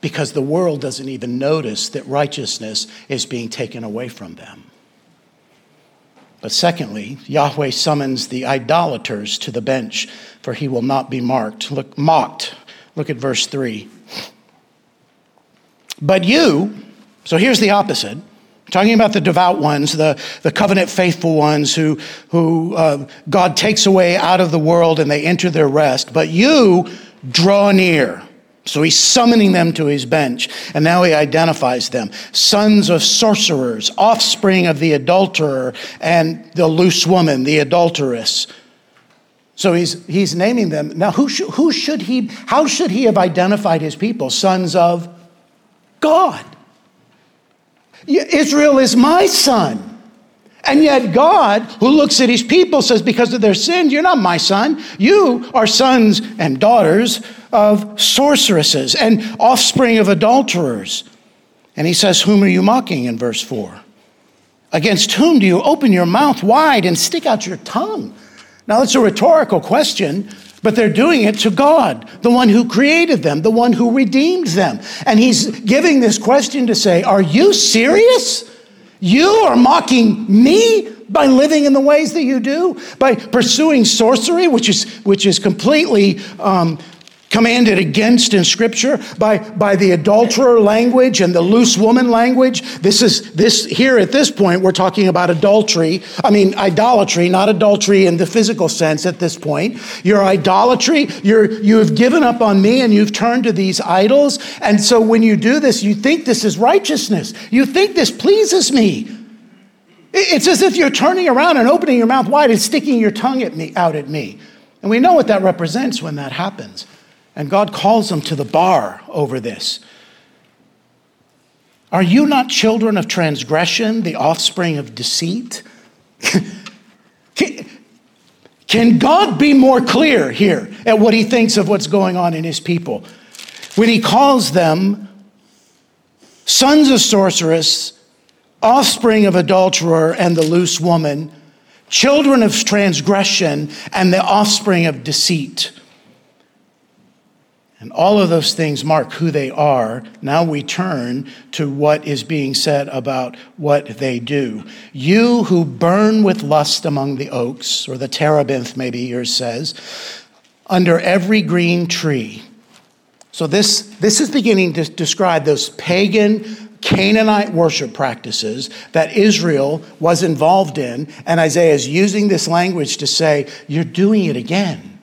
because the world doesn't even notice that righteousness is being taken away from them. But secondly, Yahweh summons the idolaters to the bench, for he will not be marked. Look, mocked. Look at verse 3. But you, so here's the opposite. Talking about the devout ones, the, the covenant faithful ones who, who uh, God takes away out of the world and they enter their rest. But you draw near. So he's summoning them to his bench, and now he identifies them sons of sorcerers, offspring of the adulterer, and the loose woman, the adulteress. So he's, he's naming them. Now, who, sh- who should he, how should he have identified his people? Sons of God. Israel is my son. And yet, God, who looks at his people, says, Because of their sins, you're not my son. You are sons and daughters of sorceresses and offspring of adulterers. And he says, Whom are you mocking in verse 4? Against whom do you open your mouth wide and stick out your tongue? Now, it's a rhetorical question, but they're doing it to God, the one who created them, the one who redeemed them. And he's giving this question to say, Are you serious? You are mocking me by living in the ways that you do, by pursuing sorcery, which is, which is completely um, commanded against in scripture by, by the adulterer language and the loose woman language. This is this here at this point we're talking about adultery. I mean idolatry not adultery in the physical sense at this point. Your idolatry. You're you have given up on me and you've turned to these idols. And so when you do this you think this is righteousness. You think this pleases me. It's as if you're turning around and opening your mouth wide and sticking your tongue at me out at me. And we know what that represents when that happens and God calls them to the bar over this. Are you not children of transgression, the offspring of deceit? Can God be more clear here at what he thinks of what's going on in his people? When he calls them sons of sorceress, offspring of adulterer and the loose woman, children of transgression and the offspring of deceit. And all of those things mark who they are. Now we turn to what is being said about what they do. You who burn with lust among the oaks, or the terebinth, maybe yours says, under every green tree. So this, this is beginning to describe those pagan Canaanite worship practices that Israel was involved in. And Isaiah is using this language to say, You're doing it again.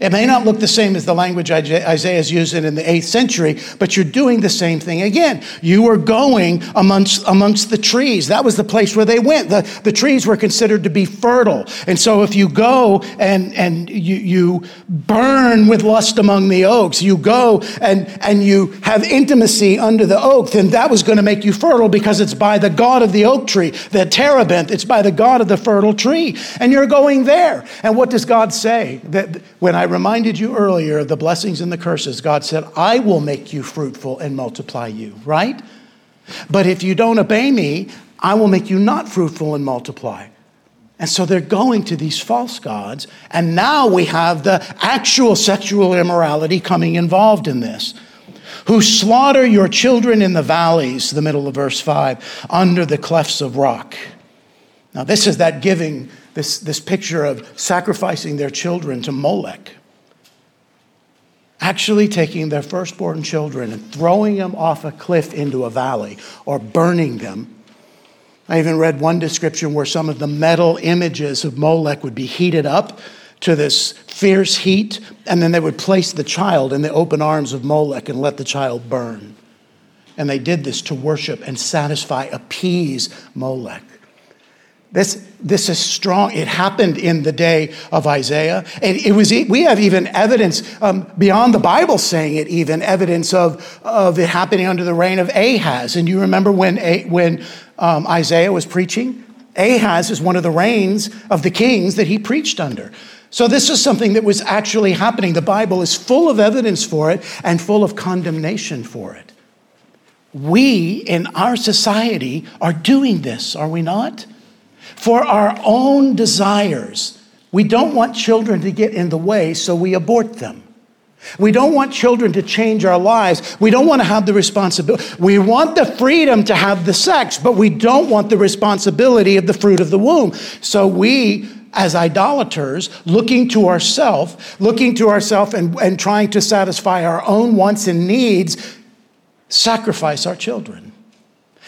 It may not look the same as the language Isaiah is using in the 8th century, but you're doing the same thing again. You were going amongst, amongst the trees. That was the place where they went. The, the trees were considered to be fertile. And so if you go and, and you, you burn with lust among the oaks, you go and, and you have intimacy under the oak, then that was going to make you fertile because it's by the God of the oak tree, the terebinth. It's by the God of the fertile tree. And you're going there. And what does God say? That when I reminded you earlier of the blessings and the curses. God said, I will make you fruitful and multiply you, right? But if you don't obey me, I will make you not fruitful and multiply. And so they're going to these false gods. And now we have the actual sexual immorality coming involved in this. Who slaughter your children in the valleys, the middle of verse 5, under the clefts of rock. Now, this is that giving, this, this picture of sacrificing their children to Molech actually taking their firstborn children and throwing them off a cliff into a valley or burning them. I even read one description where some of the metal images of Molech would be heated up to this fierce heat, and then they would place the child in the open arms of Molech and let the child burn. And they did this to worship and satisfy, appease Molech. This, this is strong. It happened in the day of Isaiah. And it was, we have even evidence um, beyond the Bible saying it, even evidence of, of it happening under the reign of Ahaz. And you remember when, when um, Isaiah was preaching? Ahaz is one of the reigns of the kings that he preached under. So this is something that was actually happening. The Bible is full of evidence for it and full of condemnation for it. We in our society are doing this, are we not? For our own desires. We don't want children to get in the way, so we abort them. We don't want children to change our lives. We don't want to have the responsibility. We want the freedom to have the sex, but we don't want the responsibility of the fruit of the womb. So we, as idolaters, looking to ourselves, looking to ourselves and, and trying to satisfy our own wants and needs, sacrifice our children.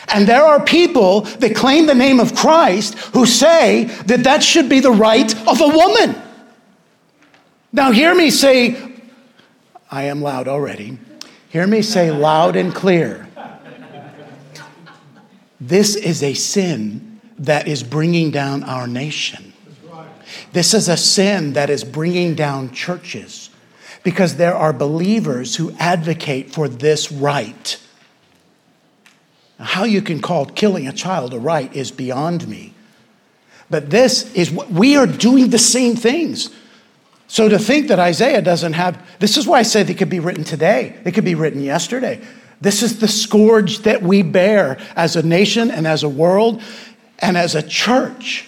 And there are people that claim the name of Christ who say that that should be the right of a woman. Now, hear me say, I am loud already. Hear me say loud and clear. This is a sin that is bringing down our nation. This is a sin that is bringing down churches because there are believers who advocate for this right. How you can call killing a child a right is beyond me. But this is what we are doing the same things. So to think that Isaiah doesn't have, this is why I said they could be written today, they could be written yesterday. This is the scourge that we bear as a nation and as a world and as a church.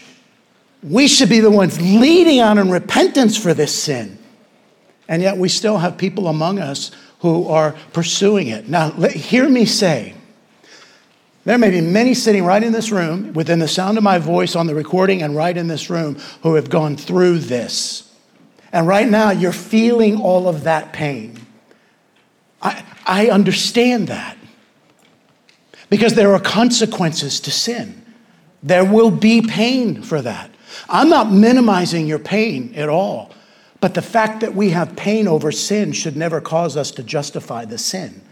We should be the ones leading on in repentance for this sin. And yet we still have people among us who are pursuing it. Now, hear me say, there may be many sitting right in this room, within the sound of my voice on the recording, and right in this room, who have gone through this. And right now, you're feeling all of that pain. I, I understand that. Because there are consequences to sin. There will be pain for that. I'm not minimizing your pain at all. But the fact that we have pain over sin should never cause us to justify the sin.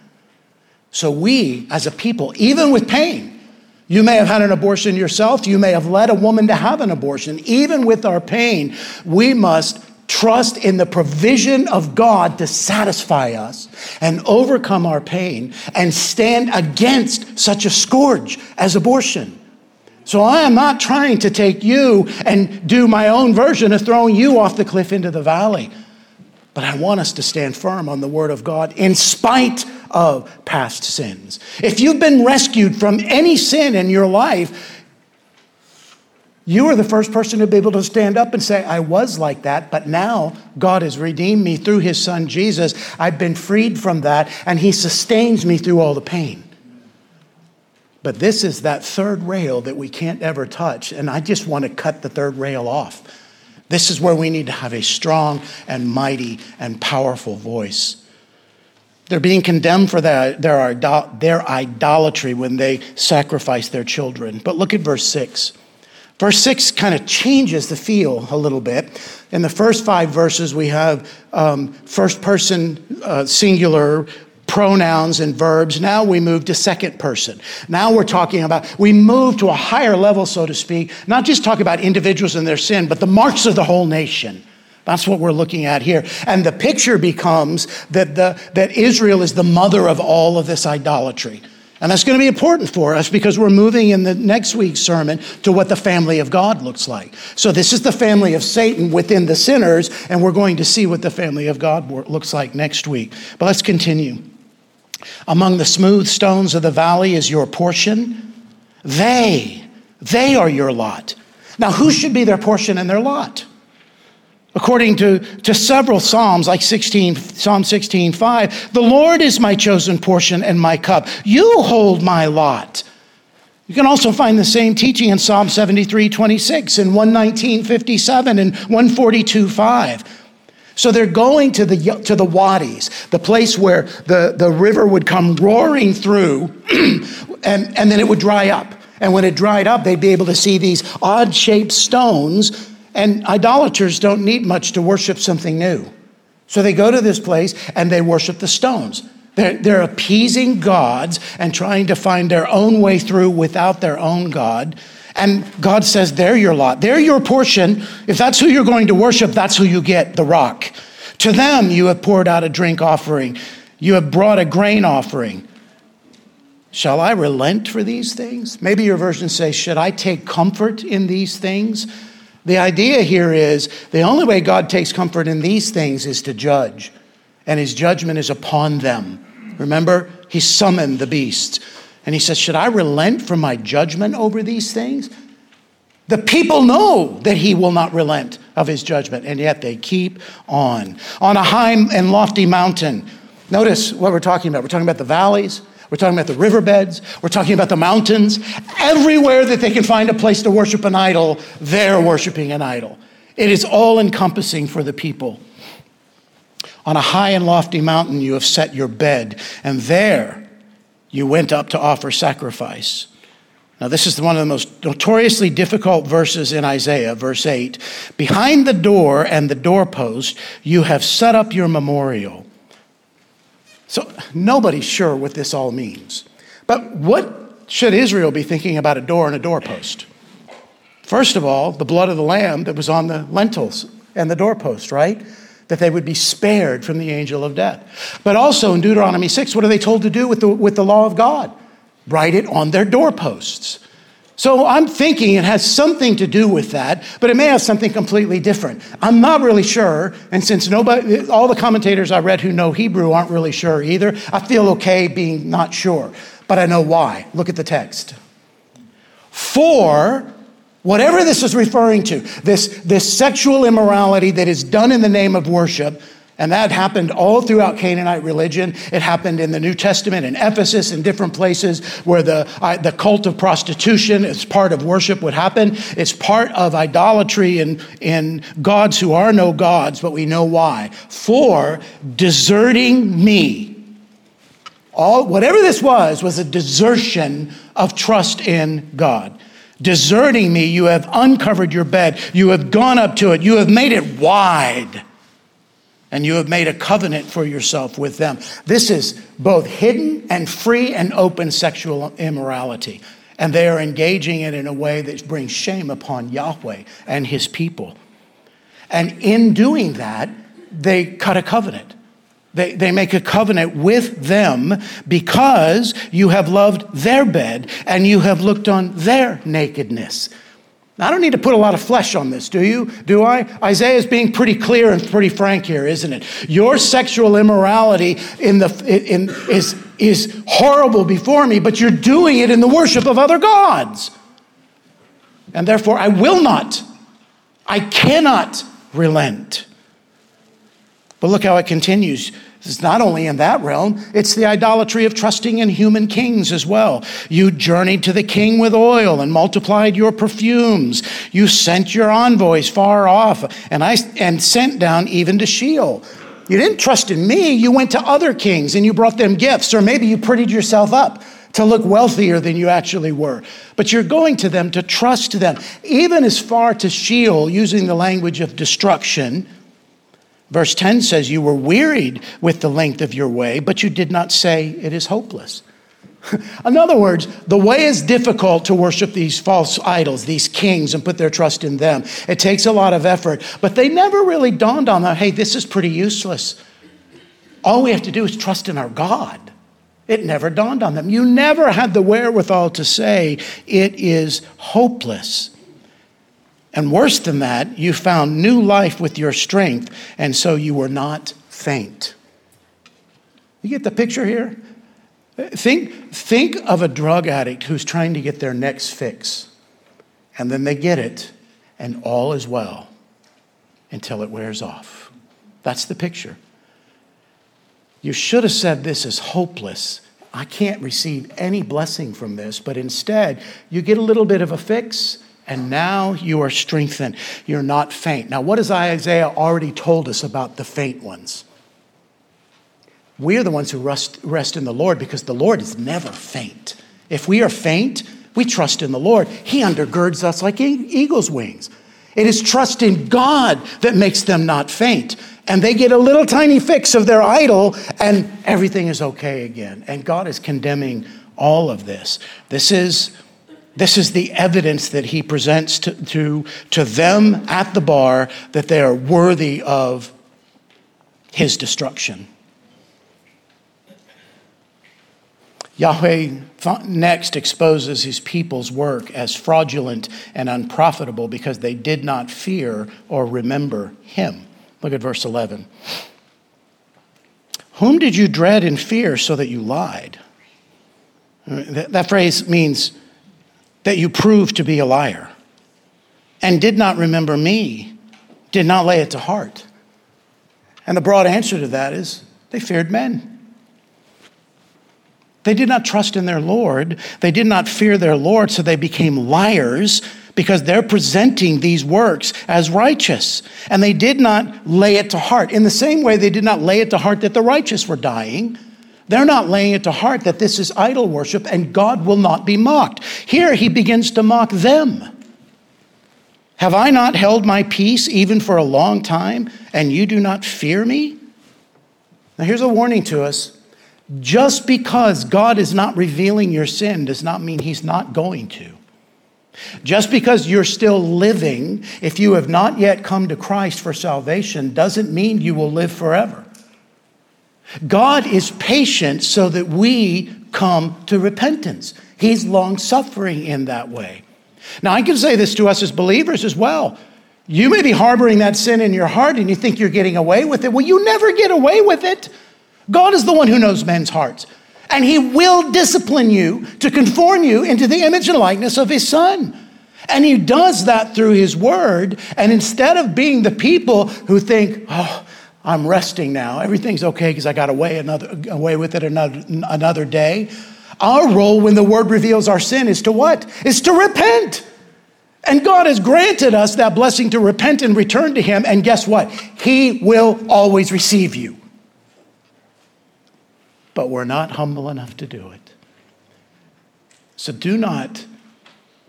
So, we as a people, even with pain, you may have had an abortion yourself, you may have led a woman to have an abortion. Even with our pain, we must trust in the provision of God to satisfy us and overcome our pain and stand against such a scourge as abortion. So I am not trying to take you and do my own version of throwing you off the cliff into the valley. But I want us to stand firm on the word of God in spite of past sins. If you've been rescued from any sin in your life, you are the first person to be able to stand up and say, I was like that, but now God has redeemed me through his son Jesus. I've been freed from that, and he sustains me through all the pain. But this is that third rail that we can't ever touch, and I just want to cut the third rail off. This is where we need to have a strong and mighty and powerful voice. They're being condemned for their, their, their idolatry when they sacrifice their children. But look at verse 6. Verse 6 kind of changes the feel a little bit. In the first five verses, we have um, first person uh, singular pronouns and verbs. Now we move to second person. Now we're talking about, we move to a higher level, so to speak, not just talk about individuals and their sin, but the marks of the whole nation. That's what we're looking at here. And the picture becomes that, the, that Israel is the mother of all of this idolatry. And that's going to be important for us because we're moving in the next week's sermon to what the family of God looks like. So, this is the family of Satan within the sinners, and we're going to see what the family of God looks like next week. But let's continue. Among the smooth stones of the valley is your portion. They, they are your lot. Now, who should be their portion and their lot? According to, to several Psalms, like 16, Psalm 16, 5, the Lord is my chosen portion and my cup. You hold my lot. You can also find the same teaching in Psalm 73, 26, and 119, 57, and 142, 5. So they're going to the, to the wadis, the place where the, the river would come roaring through, and, and then it would dry up. And when it dried up, they'd be able to see these odd shaped stones and idolaters don't need much to worship something new. So they go to this place and they worship the stones. They're, they're appeasing gods and trying to find their own way through without their own God. And God says, They're your lot. They're your portion. If that's who you're going to worship, that's who you get the rock. To them, you have poured out a drink offering, you have brought a grain offering. Shall I relent for these things? Maybe your version says, Should I take comfort in these things? The idea here is the only way God takes comfort in these things is to judge, and his judgment is upon them. Remember, he summoned the beasts, and he says, Should I relent from my judgment over these things? The people know that he will not relent of his judgment, and yet they keep on. On a high and lofty mountain, notice what we're talking about. We're talking about the valleys, we're talking about the riverbeds. We're talking about the mountains. Everywhere that they can find a place to worship an idol, they're worshiping an idol. It is all encompassing for the people. On a high and lofty mountain, you have set your bed, and there you went up to offer sacrifice. Now, this is one of the most notoriously difficult verses in Isaiah, verse 8. Behind the door and the doorpost, you have set up your memorial. So nobody's sure what this all means. But what should Israel be thinking about a door and a doorpost? First of all, the blood of the lamb that was on the lintels and the doorpost, right? That they would be spared from the angel of death. But also in Deuteronomy 6, what are they told to do with the, with the law of God? Write it on their doorposts. So I'm thinking it has something to do with that, but it may have something completely different. I'm not really sure, and since nobody, all the commentators I read who know Hebrew aren't really sure either, I feel okay being not sure, but I know why. Look at the text. For whatever this is referring to, this, this sexual immorality that is done in the name of worship, and that happened all throughout Canaanite religion. It happened in the New Testament, in Ephesus, in different places where the, uh, the cult of prostitution as part of worship would happen. It's part of idolatry in, in gods who are no gods, but we know why. For deserting me. All, whatever this was, was a desertion of trust in God. Deserting me, you have uncovered your bed. You have gone up to it. You have made it wide and you have made a covenant for yourself with them. This is both hidden and free and open sexual immorality. And they are engaging it in a way that brings shame upon Yahweh and his people. And in doing that, they cut a covenant. They, they make a covenant with them because you have loved their bed and you have looked on their nakedness. I don't need to put a lot of flesh on this, do you? Do I? Isaiah is being pretty clear and pretty frank here, isn't it? Your sexual immorality in the, in, is, is horrible before me, but you're doing it in the worship of other gods. And therefore, I will not, I cannot relent. But look how it continues. It's not only in that realm, it's the idolatry of trusting in human kings as well. You journeyed to the king with oil and multiplied your perfumes. You sent your envoys far off and, I, and sent down even to Sheol. You didn't trust in me, you went to other kings and you brought them gifts, or maybe you prettied yourself up to look wealthier than you actually were. But you're going to them to trust them, even as far to Sheol, using the language of destruction Verse 10 says, You were wearied with the length of your way, but you did not say it is hopeless. in other words, the way is difficult to worship these false idols, these kings, and put their trust in them. It takes a lot of effort, but they never really dawned on them hey, this is pretty useless. All we have to do is trust in our God. It never dawned on them. You never had the wherewithal to say it is hopeless. And worse than that, you found new life with your strength, and so you were not faint. You get the picture here? Think, think of a drug addict who's trying to get their next fix, and then they get it, and all is well until it wears off. That's the picture. You should have said this is hopeless. I can't receive any blessing from this, but instead, you get a little bit of a fix and now you are strengthened. You're not faint. Now, what has Isaiah already told us about the faint ones? We are the ones who rest, rest in the Lord because the Lord is never faint. If we are faint, we trust in the Lord. He undergirds us like eagle's wings. It is trust in God that makes them not faint. And they get a little tiny fix of their idol, and everything is okay again. And God is condemning all of this. This is this is the evidence that he presents to, to, to them at the bar that they are worthy of his destruction. Yahweh next exposes his people's work as fraudulent and unprofitable because they did not fear or remember him. Look at verse 11. Whom did you dread and fear so that you lied? Uh, that phrase means that you proved to be a liar and did not remember me, did not lay it to heart? And the broad answer to that is they feared men. They did not trust in their Lord. They did not fear their Lord, so they became liars because they're presenting these works as righteous. And they did not lay it to heart. In the same way, they did not lay it to heart that the righteous were dying. They're not laying it to heart that this is idol worship and God will not be mocked. Here he begins to mock them. Have I not held my peace even for a long time, and you do not fear me? Now, here's a warning to us. Just because God is not revealing your sin does not mean he's not going to. Just because you're still living, if you have not yet come to Christ for salvation, doesn't mean you will live forever. God is patient so that we come to repentance. He's long suffering in that way. Now, I can say this to us as believers as well. You may be harboring that sin in your heart and you think you're getting away with it. Well, you never get away with it. God is the one who knows men's hearts. And He will discipline you to conform you into the image and likeness of His Son. And He does that through His Word. And instead of being the people who think, oh, I'm resting now. Everything's okay because I got away another away with it another another day. Our role when the word reveals our sin is to what? Is to repent. And God has granted us that blessing to repent and return to Him. And guess what? He will always receive you. But we're not humble enough to do it. So do not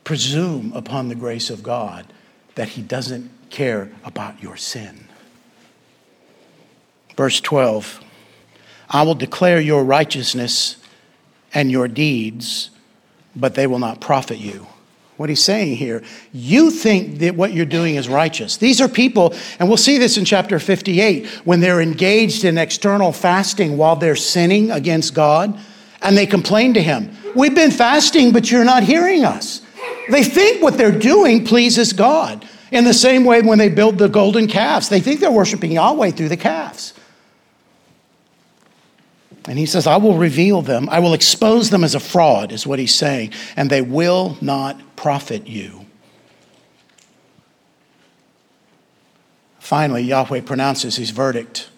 presume upon the grace of God that He doesn't care about your sin. Verse 12 I will declare your righteousness and your deeds, but they will not profit you. What he's saying here, you think that what you're doing is righteous. These are people, and we'll see this in chapter 58, when they're engaged in external fasting while they're sinning against God, and they complain to him, We've been fasting, but you're not hearing us. They think what they're doing pleases God. In the same way, when they build the golden calves, they think they're worshiping Yahweh through the calves. And he says, I will reveal them. I will expose them as a fraud, is what he's saying, and they will not profit you. Finally, Yahweh pronounces his verdict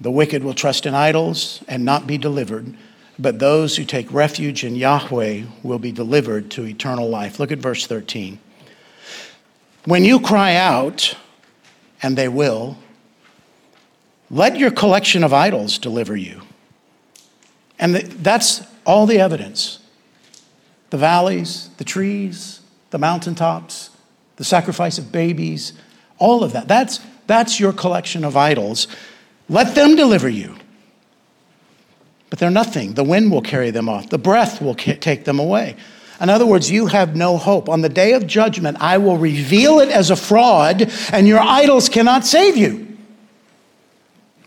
The wicked will trust in idols and not be delivered, but those who take refuge in Yahweh will be delivered to eternal life. Look at verse 13. When you cry out, and they will, let your collection of idols deliver you. And that's all the evidence the valleys, the trees, the mountaintops, the sacrifice of babies, all of that. That's, that's your collection of idols. Let them deliver you. But they're nothing. The wind will carry them off, the breath will take them away. In other words, you have no hope. On the day of judgment, I will reveal it as a fraud, and your idols cannot save you.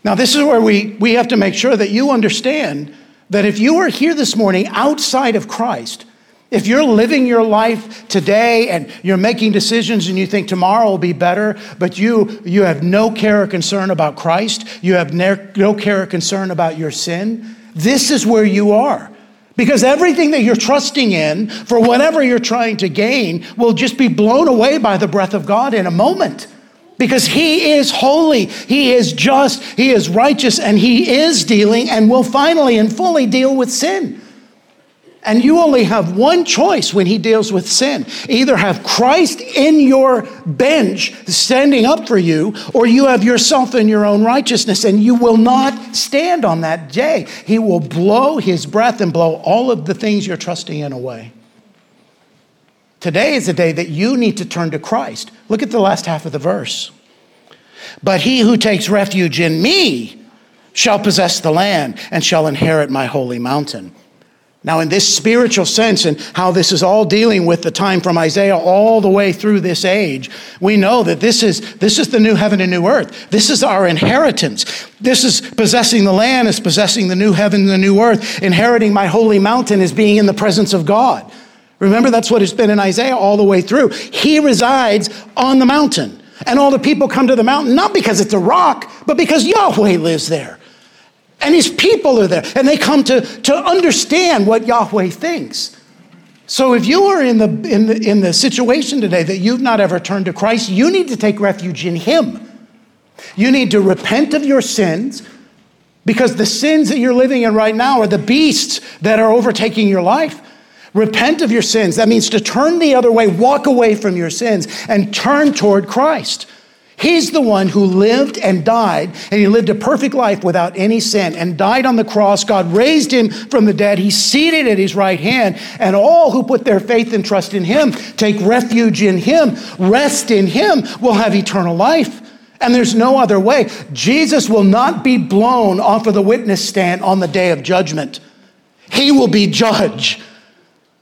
Now, this is where we, we have to make sure that you understand that if you are here this morning outside of Christ, if you're living your life today and you're making decisions and you think tomorrow will be better, but you, you have no care or concern about Christ, you have no care or concern about your sin, this is where you are. Because everything that you're trusting in for whatever you're trying to gain will just be blown away by the breath of God in a moment because he is holy, he is just, he is righteous, and he is dealing and will finally and fully deal with sin. And you only have one choice when he deals with sin either have Christ in your bench standing up for you, or you have yourself in your own righteousness, and you will not stand on that day. He will blow his breath and blow all of the things you're trusting in away. Today is the day that you need to turn to Christ. Look at the last half of the verse. But he who takes refuge in me shall possess the land and shall inherit my holy mountain. Now, in this spiritual sense, and how this is all dealing with the time from Isaiah all the way through this age, we know that this is, this is the new heaven and new earth. This is our inheritance. This is possessing the land, is possessing the new heaven and the new earth. Inheriting my holy mountain is being in the presence of God. Remember, that's what it's been in Isaiah all the way through. He resides on the mountain. And all the people come to the mountain, not because it's a rock, but because Yahweh lives there. And his people are there. And they come to, to understand what Yahweh thinks. So if you are in the, in, the, in the situation today that you've not ever turned to Christ, you need to take refuge in him. You need to repent of your sins because the sins that you're living in right now are the beasts that are overtaking your life. Repent of your sins. That means to turn the other way, walk away from your sins, and turn toward Christ. He's the one who lived and died, and he lived a perfect life without any sin and died on the cross. God raised him from the dead. He's seated at his right hand, and all who put their faith and trust in him, take refuge in him, rest in him, will have eternal life. And there's no other way. Jesus will not be blown off of the witness stand on the day of judgment, he will be judge.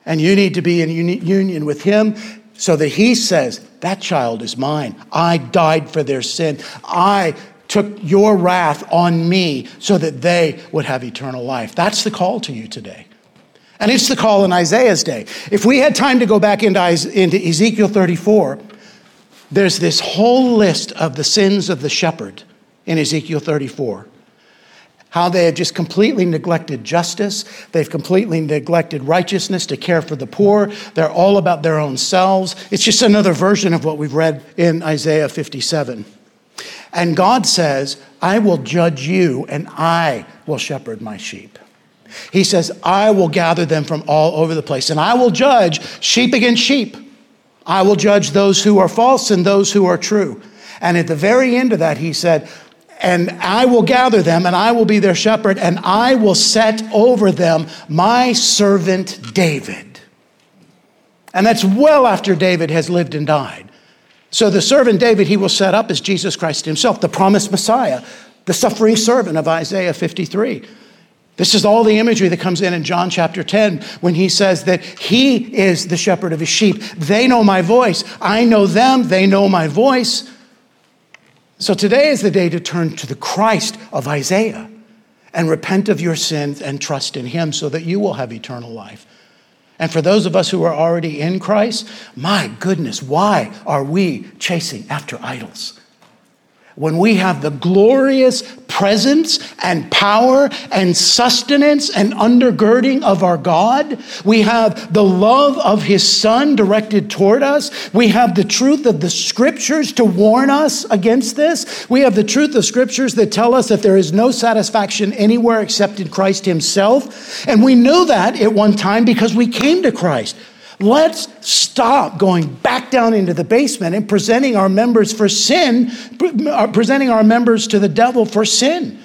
And you need to be in union with him so that he says, That child is mine. I died for their sin. I took your wrath on me so that they would have eternal life. That's the call to you today. And it's the call in Isaiah's day. If we had time to go back into, into Ezekiel 34, there's this whole list of the sins of the shepherd in Ezekiel 34 how they have just completely neglected justice. They've completely neglected righteousness to care for the poor. They're all about their own selves. It's just another version of what we've read in Isaiah 57. And God says, I will judge you and I will shepherd my sheep. He says, I will gather them from all over the place and I will judge sheep against sheep. I will judge those who are false and those who are true. And at the very end of that, he said, and I will gather them, and I will be their shepherd, and I will set over them my servant David. And that's well after David has lived and died. So the servant David he will set up is Jesus Christ himself, the promised Messiah, the suffering servant of Isaiah 53. This is all the imagery that comes in in John chapter 10 when he says that he is the shepherd of his sheep. They know my voice. I know them. They know my voice. So today is the day to turn to the Christ of Isaiah and repent of your sins and trust in him so that you will have eternal life. And for those of us who are already in Christ, my goodness, why are we chasing after idols? When we have the glorious presence and power and sustenance and undergirding of our God. We have the love of His Son directed toward us. We have the truth of the Scriptures to warn us against this. We have the truth of Scriptures that tell us that there is no satisfaction anywhere except in Christ Himself. And we know that at one time because we came to Christ. Let's stop going back down into the basement and presenting our members for sin, uh, presenting our members to the devil for sin.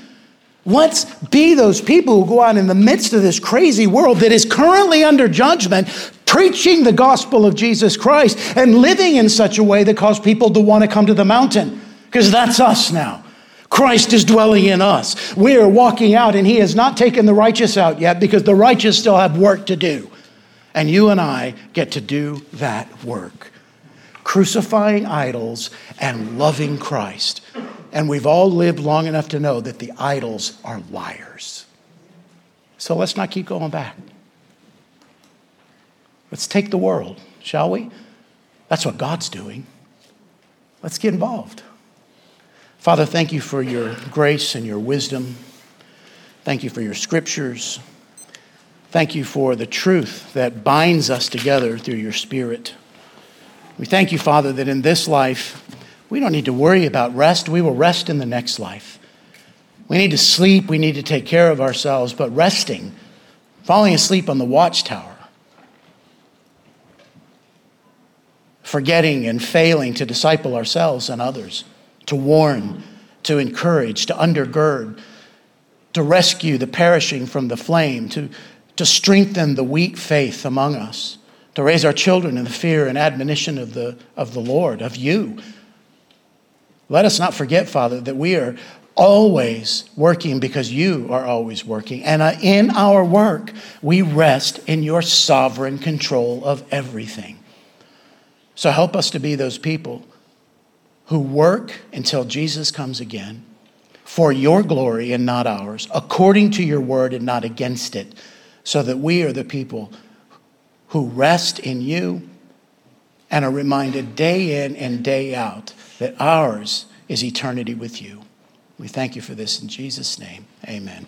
Let's be those people who go out in the midst of this crazy world that is currently under judgment, preaching the gospel of Jesus Christ and living in such a way that causes people to want to come to the mountain, because that's us now. Christ is dwelling in us. We are walking out, and He has not taken the righteous out yet because the righteous still have work to do. And you and I get to do that work crucifying idols and loving Christ. And we've all lived long enough to know that the idols are liars. So let's not keep going back. Let's take the world, shall we? That's what God's doing. Let's get involved. Father, thank you for your grace and your wisdom. Thank you for your scriptures. Thank you for the truth that binds us together through your Spirit. We thank you, Father, that in this life, we don't need to worry about rest. We will rest in the next life. We need to sleep. We need to take care of ourselves, but resting, falling asleep on the watchtower, forgetting and failing to disciple ourselves and others, to warn, to encourage, to undergird, to rescue the perishing from the flame, to to strengthen the weak faith among us, to raise our children in the fear and admonition of the, of the Lord, of you. Let us not forget, Father, that we are always working because you are always working. And uh, in our work, we rest in your sovereign control of everything. So help us to be those people who work until Jesus comes again for your glory and not ours, according to your word and not against it so that we are the people who rest in you and are reminded day in and day out that ours is eternity with you. We thank you for this in Jesus' name. Amen.